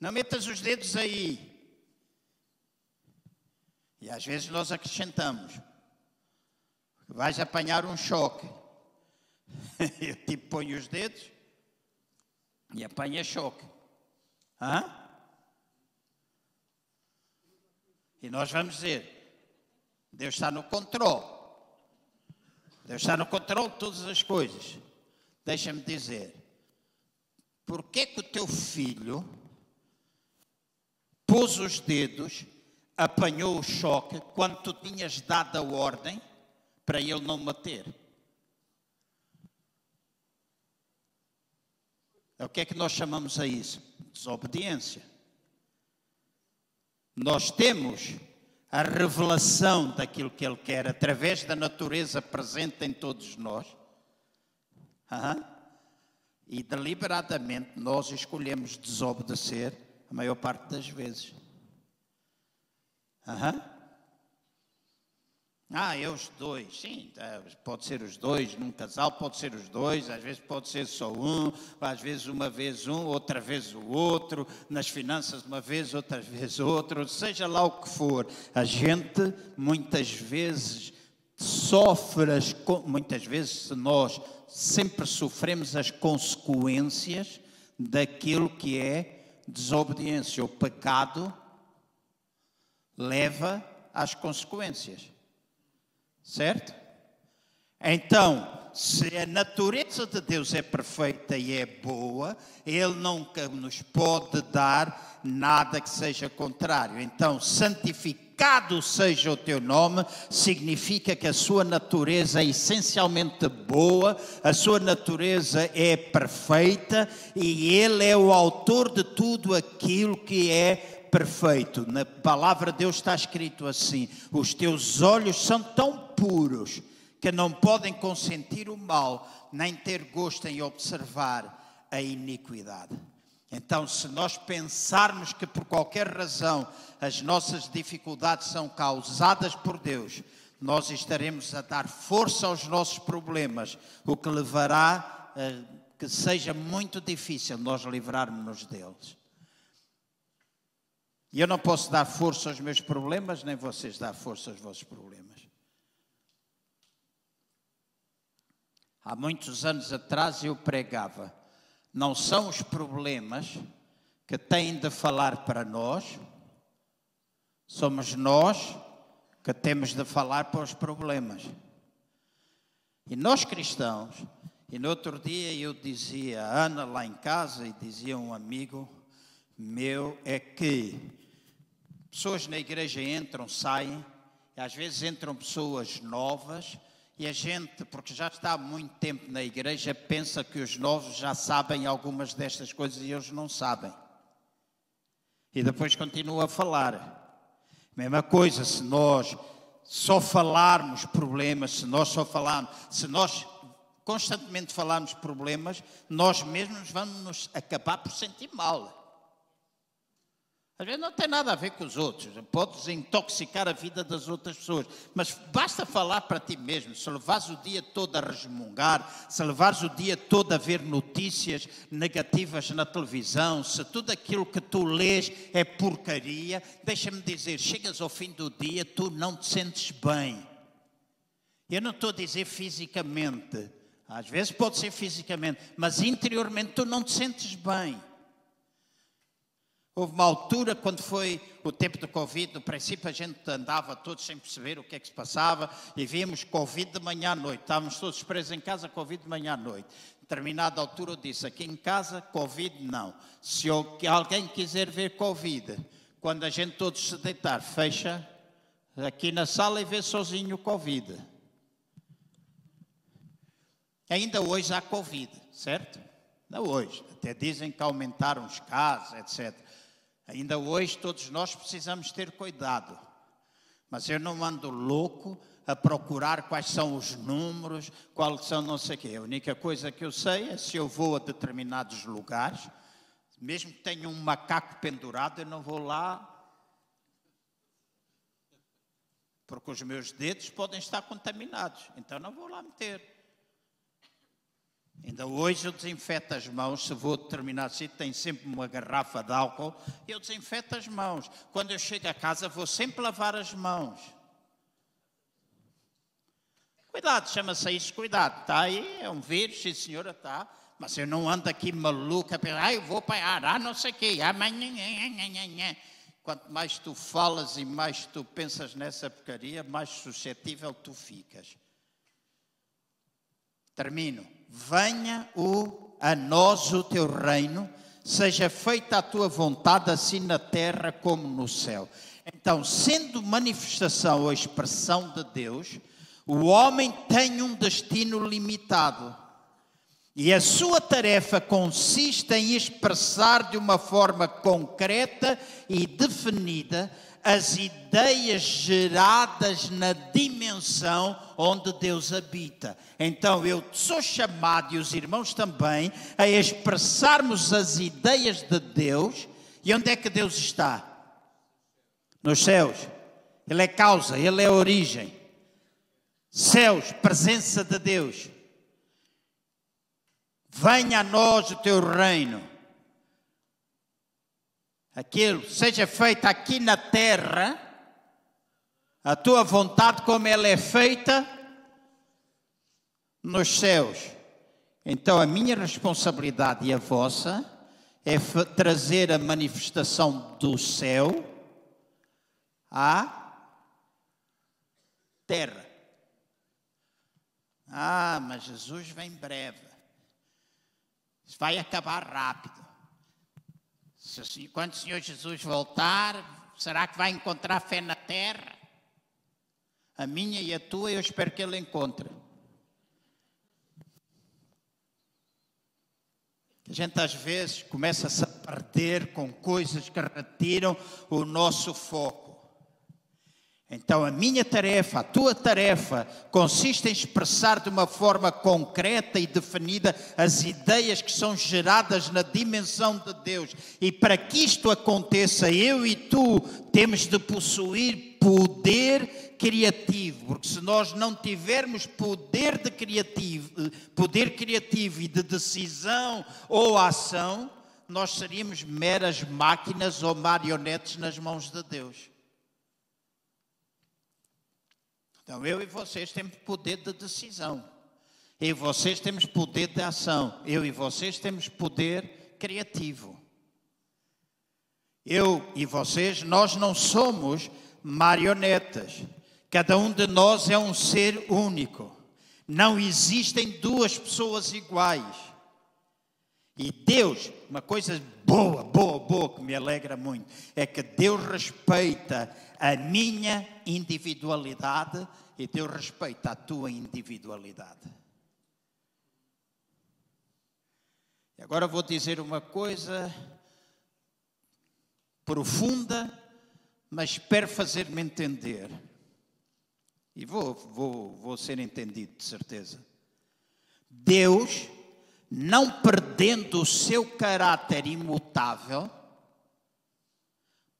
Não metas os dedos aí. E às vezes nós acrescentamos. Vais apanhar um choque. Eu tipo ponho os dedos e apanha choque. Hã? E nós vamos dizer: Deus está no controle. Deus está no controle de todas as coisas. Deixa-me dizer: por que que o teu filho pôs os dedos, apanhou o choque quando tu tinhas dado a ordem para ele não bater? O que é que nós chamamos a isso? Desobediência. Nós temos a revelação daquilo que Ele quer através da natureza presente em todos nós. Uhum. E deliberadamente nós escolhemos desobedecer a maior parte das vezes. Uhum. Ah, é os dois. Sim, é, pode ser os dois num casal, pode ser os dois, às vezes pode ser só um, às vezes uma vez um, outra vez o outro, nas finanças uma vez, outra vez outro, seja lá o que for. A gente muitas vezes sofre as, muitas vezes nós sempre sofremos as consequências daquilo que é desobediência. O pecado leva às consequências. Certo? Então, se a natureza de Deus é perfeita e é boa, Ele nunca nos pode dar nada que seja contrário. Então, santificado seja o teu nome, significa que a sua natureza é essencialmente boa, a sua natureza é perfeita e Ele é o autor de tudo aquilo que é perfeito. Na palavra de Deus está escrito assim: os teus olhos são tão puros que não podem consentir o mal, nem ter gosto em observar a iniquidade. Então, se nós pensarmos que por qualquer razão as nossas dificuldades são causadas por Deus, nós estaremos a dar força aos nossos problemas, o que levará a que seja muito difícil nós livrarmos-nos deles. E eu não posso dar força aos meus problemas, nem vocês dar força aos vossos problemas. Há muitos anos atrás eu pregava: não são os problemas que têm de falar para nós, somos nós que temos de falar para os problemas. E nós cristãos, e no outro dia eu dizia a Ana lá em casa, e dizia um amigo meu, é que pessoas na igreja entram, saem, e às vezes entram pessoas novas, e a gente, porque já está há muito tempo na igreja, pensa que os novos já sabem algumas destas coisas e eles não sabem. E depois continua a falar. Mesma coisa, se nós só falarmos problemas, se nós só falarmos, se nós constantemente falarmos problemas, nós mesmos vamos nos acabar por sentir mal. Às vezes não tem nada a ver com os outros, podes intoxicar a vida das outras pessoas, mas basta falar para ti mesmo. Se levares o dia todo a resmungar, se levares o dia todo a ver notícias negativas na televisão, se tudo aquilo que tu lês é porcaria, deixa-me dizer: chegas ao fim do dia, tu não te sentes bem. Eu não estou a dizer fisicamente, às vezes pode ser fisicamente, mas interiormente tu não te sentes bem. Houve uma altura, quando foi o tempo do Covid, no princípio a gente andava todos sem perceber o que é que se passava e víamos Covid de manhã à noite. Estávamos todos presos em casa, Covid de manhã à noite. Determinada altura eu disse, aqui em casa, Covid não. Se alguém quiser ver Covid, quando a gente todos se deitar, fecha aqui na sala e vê sozinho o Covid. Ainda hoje há Covid, certo? Ainda hoje. Até dizem que aumentaram os casos, etc. Ainda hoje todos nós precisamos ter cuidado. Mas eu não ando louco a procurar quais são os números, quais são não sei o quê. A única coisa que eu sei é se eu vou a determinados lugares, mesmo que tenha um macaco pendurado, eu não vou lá porque os meus dedos podem estar contaminados. Então não vou lá meter. Ainda hoje eu desinfeto as mãos, se vou a determinado sítio, tem sempre uma garrafa de álcool, eu desinfeto as mãos. Quando eu chego a casa, vou sempre lavar as mãos. Cuidado, chama-se isso cuidado. Está aí, é um vírus, sim senhora, está. Mas eu não ando aqui maluca, ah, eu vou parar, ah, não sei o quê, amanhã. Quanto mais tu falas e mais tu pensas nessa porcaria, mais suscetível tu ficas. Termino venha o, a nós o teu reino, seja feita a tua vontade, assim na terra como no céu. Então, sendo manifestação ou expressão de Deus, o homem tem um destino limitado. E a sua tarefa consiste em expressar de uma forma concreta e definida as ideias geradas na dimensão onde Deus habita. Então eu sou chamado, e os irmãos também, a expressarmos as ideias de Deus. E onde é que Deus está? Nos céus. Ele é causa, ele é origem. Céus, presença de Deus. Venha a nós o teu reino aquilo seja feito aqui na terra, a tua vontade como ela é feita nos céus. Então a minha responsabilidade e a vossa é trazer a manifestação do céu à terra. Ah, mas Jesus vem breve. Vai acabar rápido. Se, quando o Senhor Jesus voltar, será que vai encontrar fé na terra? A minha e a tua, eu espero que ele encontre. A gente às vezes começa-se a perder com coisas que retiram o nosso foco. Então, a minha tarefa, a tua tarefa, consiste em expressar de uma forma concreta e definida as ideias que são geradas na dimensão de Deus. E para que isto aconteça, eu e tu temos de possuir poder criativo, porque se nós não tivermos poder, de criativo, poder criativo e de decisão ou ação, nós seríamos meras máquinas ou marionetes nas mãos de Deus. Então eu e vocês temos poder de decisão. Eu e vocês temos poder de ação. Eu e vocês temos poder criativo. Eu e vocês, nós não somos marionetas. Cada um de nós é um ser único. Não existem duas pessoas iguais. E Deus, uma coisa boa, boa, boa, que me alegra muito, é que Deus respeita a minha individualidade e Deus respeita a tua individualidade. E agora vou dizer uma coisa profunda, mas espero fazer-me entender. E vou, vou, vou ser entendido, de certeza. Deus, não perdendo o seu caráter imutável,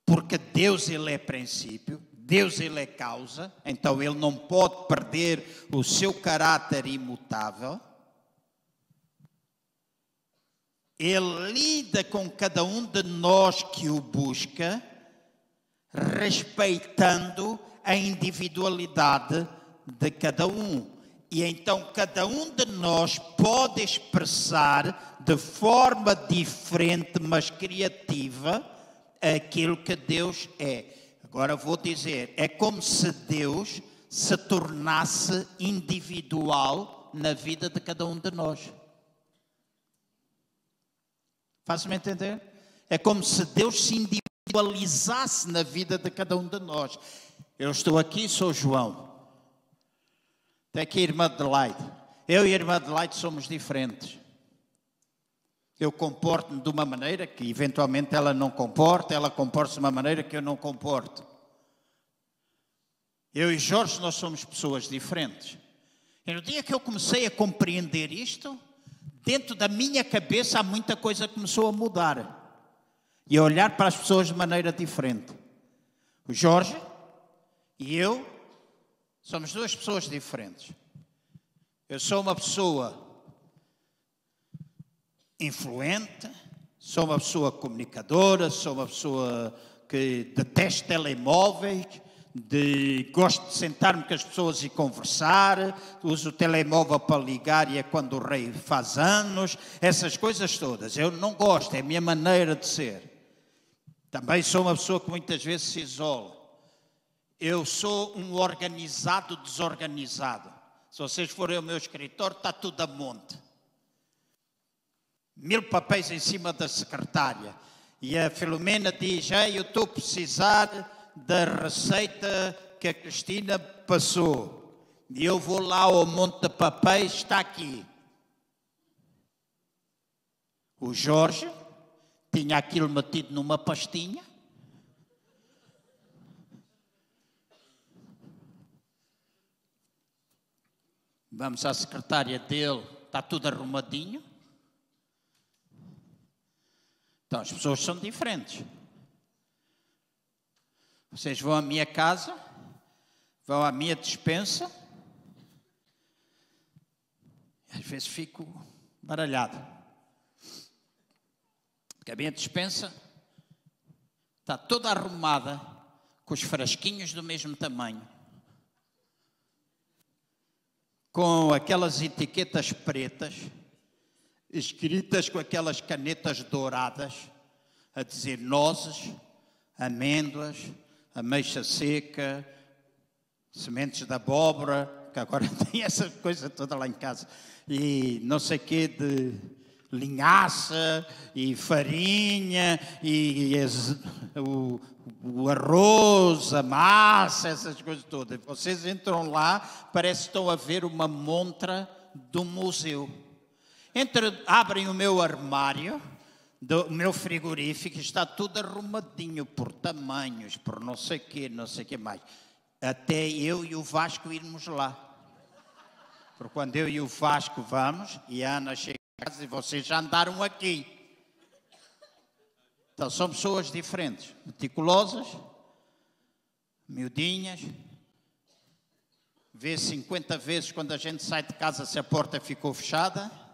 porque Deus ele é princípio, Deus ele é causa, então ele não pode perder o seu caráter imutável. Ele lida com cada um de nós que o busca, respeitando a individualidade de cada um. E então cada um de nós pode expressar de forma diferente, mas criativa, aquilo que Deus é. Agora vou dizer, é como se Deus se tornasse individual na vida de cada um de nós. Faz-me entender? É como se Deus se individualizasse na vida de cada um de nós. Eu estou aqui, sou João. Tem aqui a irmã Adelaide. Eu e a irmã Adelaide somos diferentes. Eu comporto-me de uma maneira que eventualmente ela não comporta, ela comporta-se de uma maneira que eu não comporto. Eu e Jorge, nós somos pessoas diferentes. E no dia que eu comecei a compreender isto, dentro da minha cabeça há muita coisa que começou a mudar e a olhar para as pessoas de maneira diferente. O Jorge e eu somos duas pessoas diferentes. Eu sou uma pessoa influente, sou uma pessoa comunicadora, sou uma pessoa que detesta telemóveis, de gosto de sentar-me com as pessoas e conversar, uso o telemóvel para ligar e é quando o rei faz anos, essas coisas todas. Eu não gosto, é a minha maneira de ser. Também sou uma pessoa que muitas vezes se isola. Eu sou um organizado desorganizado. Se vocês forem ao meu escritório, está tudo a monte. Mil papéis em cima da secretária. E a Filomena diz: Ei, eu estou a precisar da receita que a Cristina passou. E eu vou lá ao monte de papéis, está aqui. O Jorge tinha aquilo metido numa pastinha. Vamos à secretária dele, está tudo arrumadinho. Então as pessoas são diferentes. Vocês vão à minha casa, vão à minha dispensa, às vezes fico baralhado. Porque a minha dispensa está toda arrumada, com os frasquinhos do mesmo tamanho, com aquelas etiquetas pretas, escritas com aquelas canetas douradas, a dizer nozes, amêndoas, ameixa seca, sementes de abóbora, que agora tem essa coisa toda lá em casa, e não sei o quê de linhaça e farinha e, e o, o, arroz, a massa, essas coisas todas. Vocês entram lá, parece que estão a ver uma montra do museu. Entre, abrem o meu armário, do meu frigorífico está tudo arrumadinho por tamanhos, por não sei quê, não sei o que mais. Até eu e o Vasco irmos lá. Porque quando eu e o Vasco vamos, e a Ana chega a casa e vocês já andaram aqui. Então são pessoas diferentes, meticulosas, miudinhas. Vê 50 vezes quando a gente sai de casa se a porta ficou fechada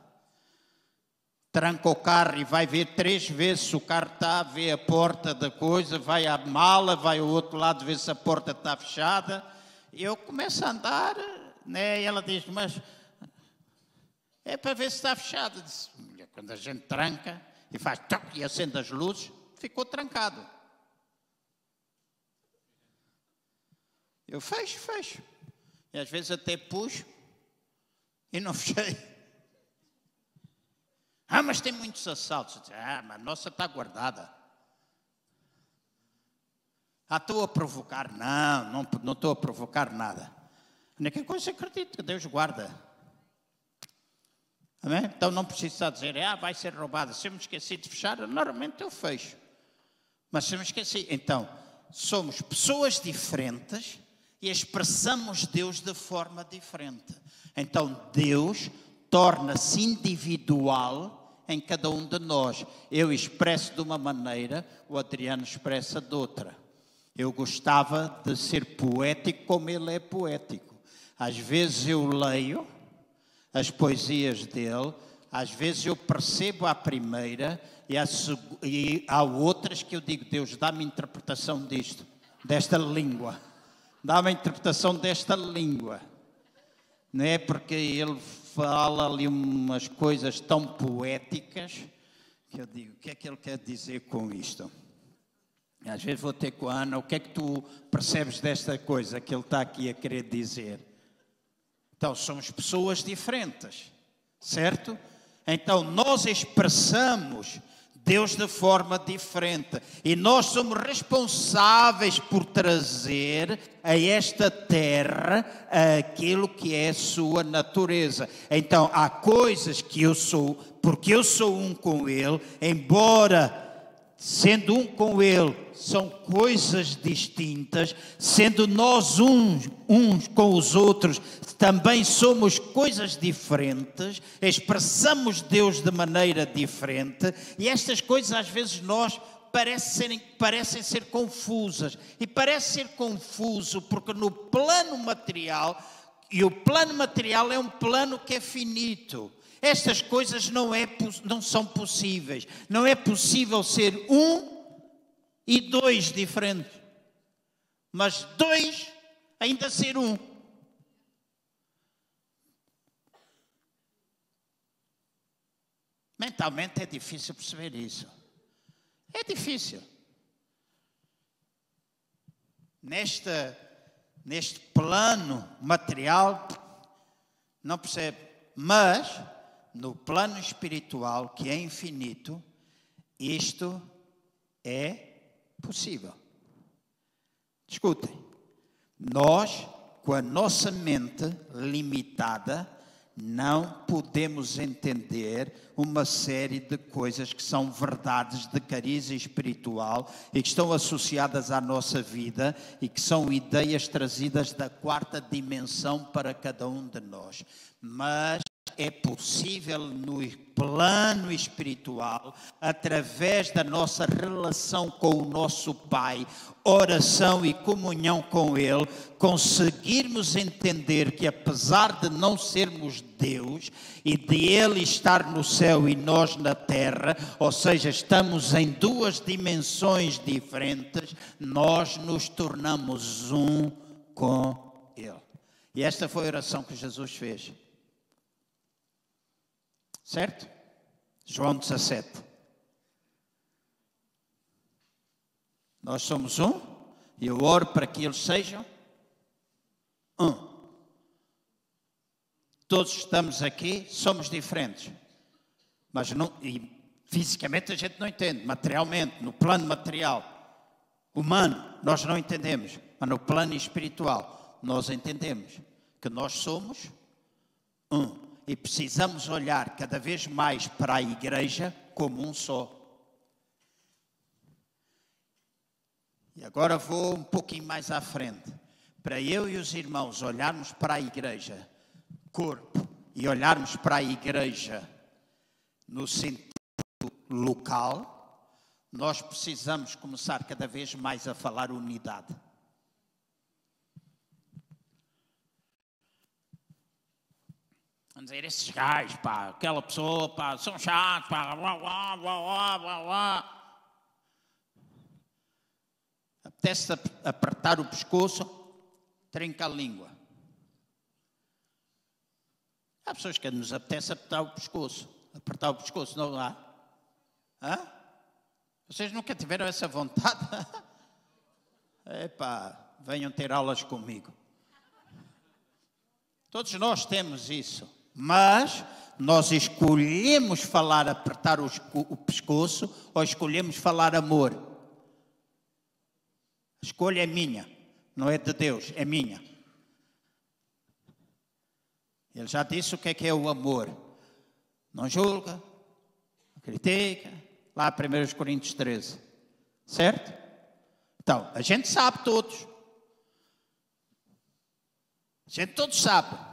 tranca o carro e vai ver três vezes se o carro está, vê a porta da coisa, vai à mala, vai ao outro lado ver se a porta está fechada. E eu começo a andar, né? E ela diz, mas É para ver se está fechado. Disse, quando a gente tranca e faz toc e acende as luzes, ficou trancado. Eu fecho, fecho. E às vezes até puxo e não fechei. Ah, mas tem muitos assaltos. Ah, mas nossa está guardada. Ah, estou a provocar. Não, não, estou a provocar nada. A única coisa é acredito que Deus guarda. Amém? Então não precisa dizer, ah, vai ser roubada. Se eu me esqueci de fechar, normalmente eu fecho. Mas se eu me esqueci, então, somos pessoas diferentes e expressamos Deus de forma diferente. Então Deus torna-se individual em cada um de nós. Eu expresso de uma maneira, o Adriano expressa de outra. Eu gostava de ser poético como ele é poético. Às vezes eu leio as poesias dele, às vezes eu percebo a primeira e há, e há outras que eu digo, Deus, dá-me interpretação disto, desta língua dá uma interpretação desta língua. Não é porque ele fala ali umas coisas tão poéticas que eu digo, o que é que ele quer dizer com isto? Às vezes vou ter com a Ana, o que é que tu percebes desta coisa que ele está aqui a querer dizer? Então, somos pessoas diferentes, certo? Então, nós expressamos Deus de forma diferente. E nós somos responsáveis por trazer a esta terra aquilo que é sua natureza. Então, há coisas que eu sou, porque eu sou um com Ele, embora sendo um com Ele, são coisas distintas, sendo nós uns, uns com os outros, também somos coisas diferentes, expressamos Deus de maneira diferente, e estas coisas às vezes nós parecem, parecem ser confusas. E parece ser confuso porque no plano material, e o plano material é um plano que é finito. Estas coisas não, é, não são possíveis. Não é possível ser um e dois diferentes. Mas dois ainda ser um. Mentalmente é difícil perceber isso. É difícil. Nesta, neste plano material, não percebe. Mas, no plano espiritual, que é infinito, isto é possível. Escutem, nós, com a nossa mente limitada, não podemos entender uma série de coisas que são verdades de cariz espiritual e que estão associadas à nossa vida e que são ideias trazidas da quarta dimensão para cada um de nós. Mas é possível no plano espiritual, através da nossa relação com o nosso Pai, oração e comunhão com Ele, conseguirmos entender que, apesar de não sermos Deus e de Ele estar no céu e nós na terra, ou seja, estamos em duas dimensões diferentes, nós nos tornamos um com Ele. E esta foi a oração que Jesus fez. Certo? João 17. Nós somos um e eu oro para que eles sejam um. Todos estamos aqui, somos diferentes. Mas não, fisicamente a gente não entende, materialmente, no plano material, humano, nós não entendemos, mas no plano espiritual, nós entendemos que nós somos um e precisamos olhar cada vez mais para a igreja como um só. E agora vou um pouquinho mais à frente. Para eu e os irmãos olharmos para a igreja, corpo, e olharmos para a igreja no sentido local, nós precisamos começar cada vez mais a falar unidade. Vamos dizer, esses gajos, pá, aquela pessoa, pá, são chatos, pá, blá, blá, blá, blá, blá, Apetece apertar o pescoço, trenca a língua. Há pessoas que nos apetece apertar o pescoço. Apertar o pescoço, não há? Hã? Vocês nunca tiveram essa vontade? Epá, venham ter aulas comigo. Todos nós temos isso, mas nós escolhemos falar apertar o, o pescoço ou escolhemos falar amor. A escolha é minha, não é de Deus, é minha. Ele já disse o que é que é o amor. Não julga, critica. Lá 1 Coríntios 13. Certo? Então, a gente sabe todos. A gente todos sabe.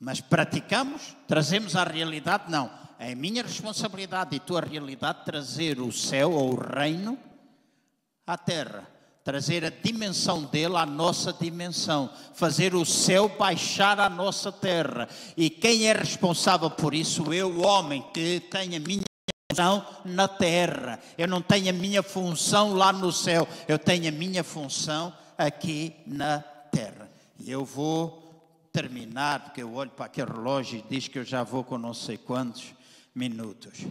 Mas praticamos, trazemos à realidade? Não. É minha responsabilidade e tua realidade trazer o céu ou o reino à terra trazer a dimensão dele à nossa dimensão, fazer o céu baixar à nossa terra. E quem é responsável por isso? Eu, homem, que tenho a minha função na terra. Eu não tenho a minha função lá no céu, eu tenho a minha função aqui na terra. E eu vou terminar, porque eu olho para aquele relógio e diz que eu já vou com não sei quantos minutos.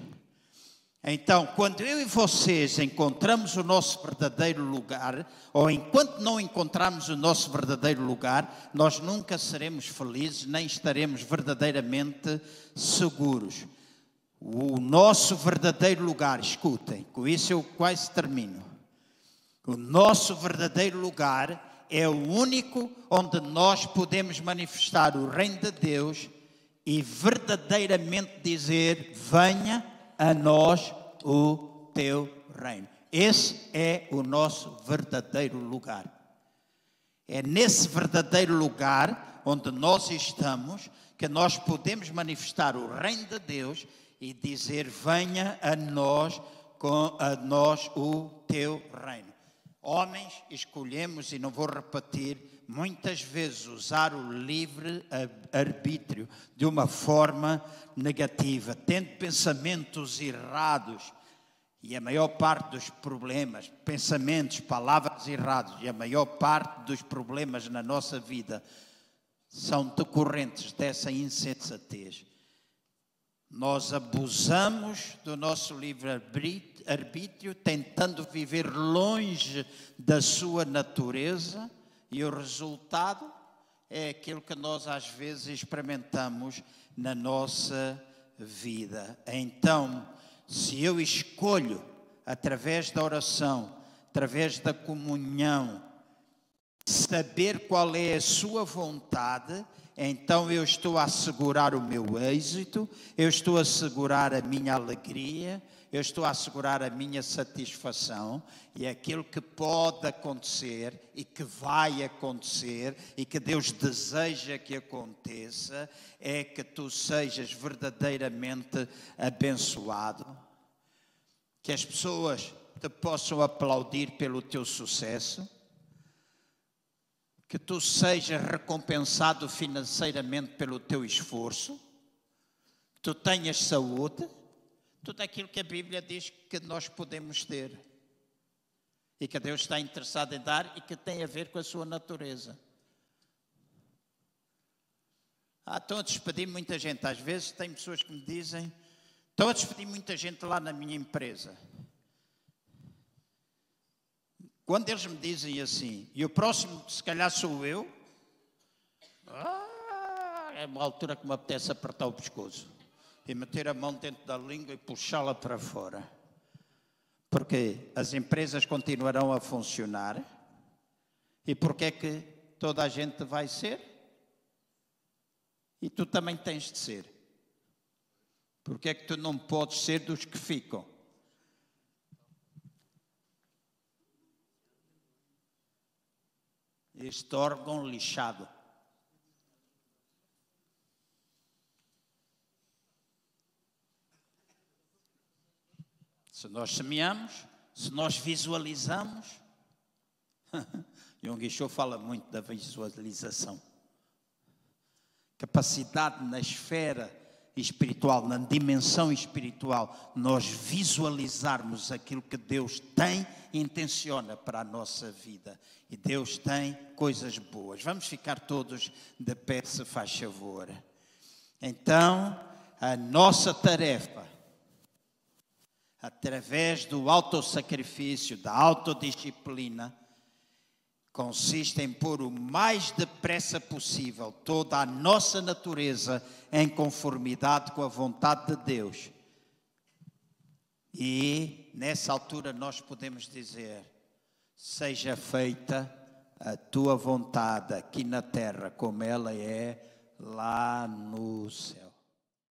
Então, quando eu e vocês encontramos o nosso verdadeiro lugar, ou enquanto não encontrarmos o nosso verdadeiro lugar, nós nunca seremos felizes, nem estaremos verdadeiramente seguros. O nosso verdadeiro lugar, escutem, com isso eu quase termino. O nosso verdadeiro lugar é o único onde nós podemos manifestar o reino de Deus e verdadeiramente dizer: venha a nós o teu reino. Esse é o nosso verdadeiro lugar. É nesse verdadeiro lugar onde nós estamos que nós podemos manifestar o reino de Deus e dizer: venha a nós com a nós o teu reino. Homens, escolhemos e não vou repetir muitas vezes usar o livre arbítrio de uma forma negativa, tendo pensamentos errados. E a maior parte dos problemas, pensamentos, palavras errados, e a maior parte dos problemas na nossa vida são decorrentes dessa insensatez. Nós abusamos do nosso livre-arbítrio, tentando viver longe da sua natureza e o resultado é aquilo que nós às vezes experimentamos na nossa vida. Então, se eu escolho, através da oração, através da comunhão, saber qual é a sua vontade, então eu estou a assegurar o meu êxito, eu estou a assegurar a minha alegria, eu estou a assegurar a minha satisfação e aquilo que pode acontecer e que vai acontecer e que Deus deseja que aconteça é que tu sejas verdadeiramente abençoado, que as pessoas te possam aplaudir pelo teu sucesso, que tu sejas recompensado financeiramente pelo teu esforço, que tu tenhas saúde tudo aquilo que a Bíblia diz que nós podemos ter e que Deus está interessado em dar e que tem a ver com a sua natureza. Ah, estão a despedir muita gente. Às vezes tem pessoas que me dizem: estão a despedir muita gente lá na minha empresa. Quando eles me dizem assim, e o próximo se calhar sou eu, ah, é uma altura que me apetece apertar o pescoço e meter a mão dentro da língua e puxá-la para fora. Porque as empresas continuarão a funcionar e porque é que toda a gente vai ser? E tu também tens de ser. Porque é que tu não podes ser dos que ficam? Este órgão lixado. Se nós semeamos, se nós visualizamos, Jung Cho fala muito da visualização. Capacidade na esfera espiritual, na dimensão espiritual, nós visualizarmos aquilo que Deus tem e intenciona para a nossa vida. E Deus tem coisas boas. Vamos ficar todos de pé, se faz favor. Então, a nossa tarefa, através do autossacrifício, da autodisciplina, consiste em pôr o mais depressa possível toda a nossa natureza em conformidade com a vontade de Deus. E nessa altura nós podemos dizer: seja feita a tua vontade aqui na terra, como ela é lá no céu.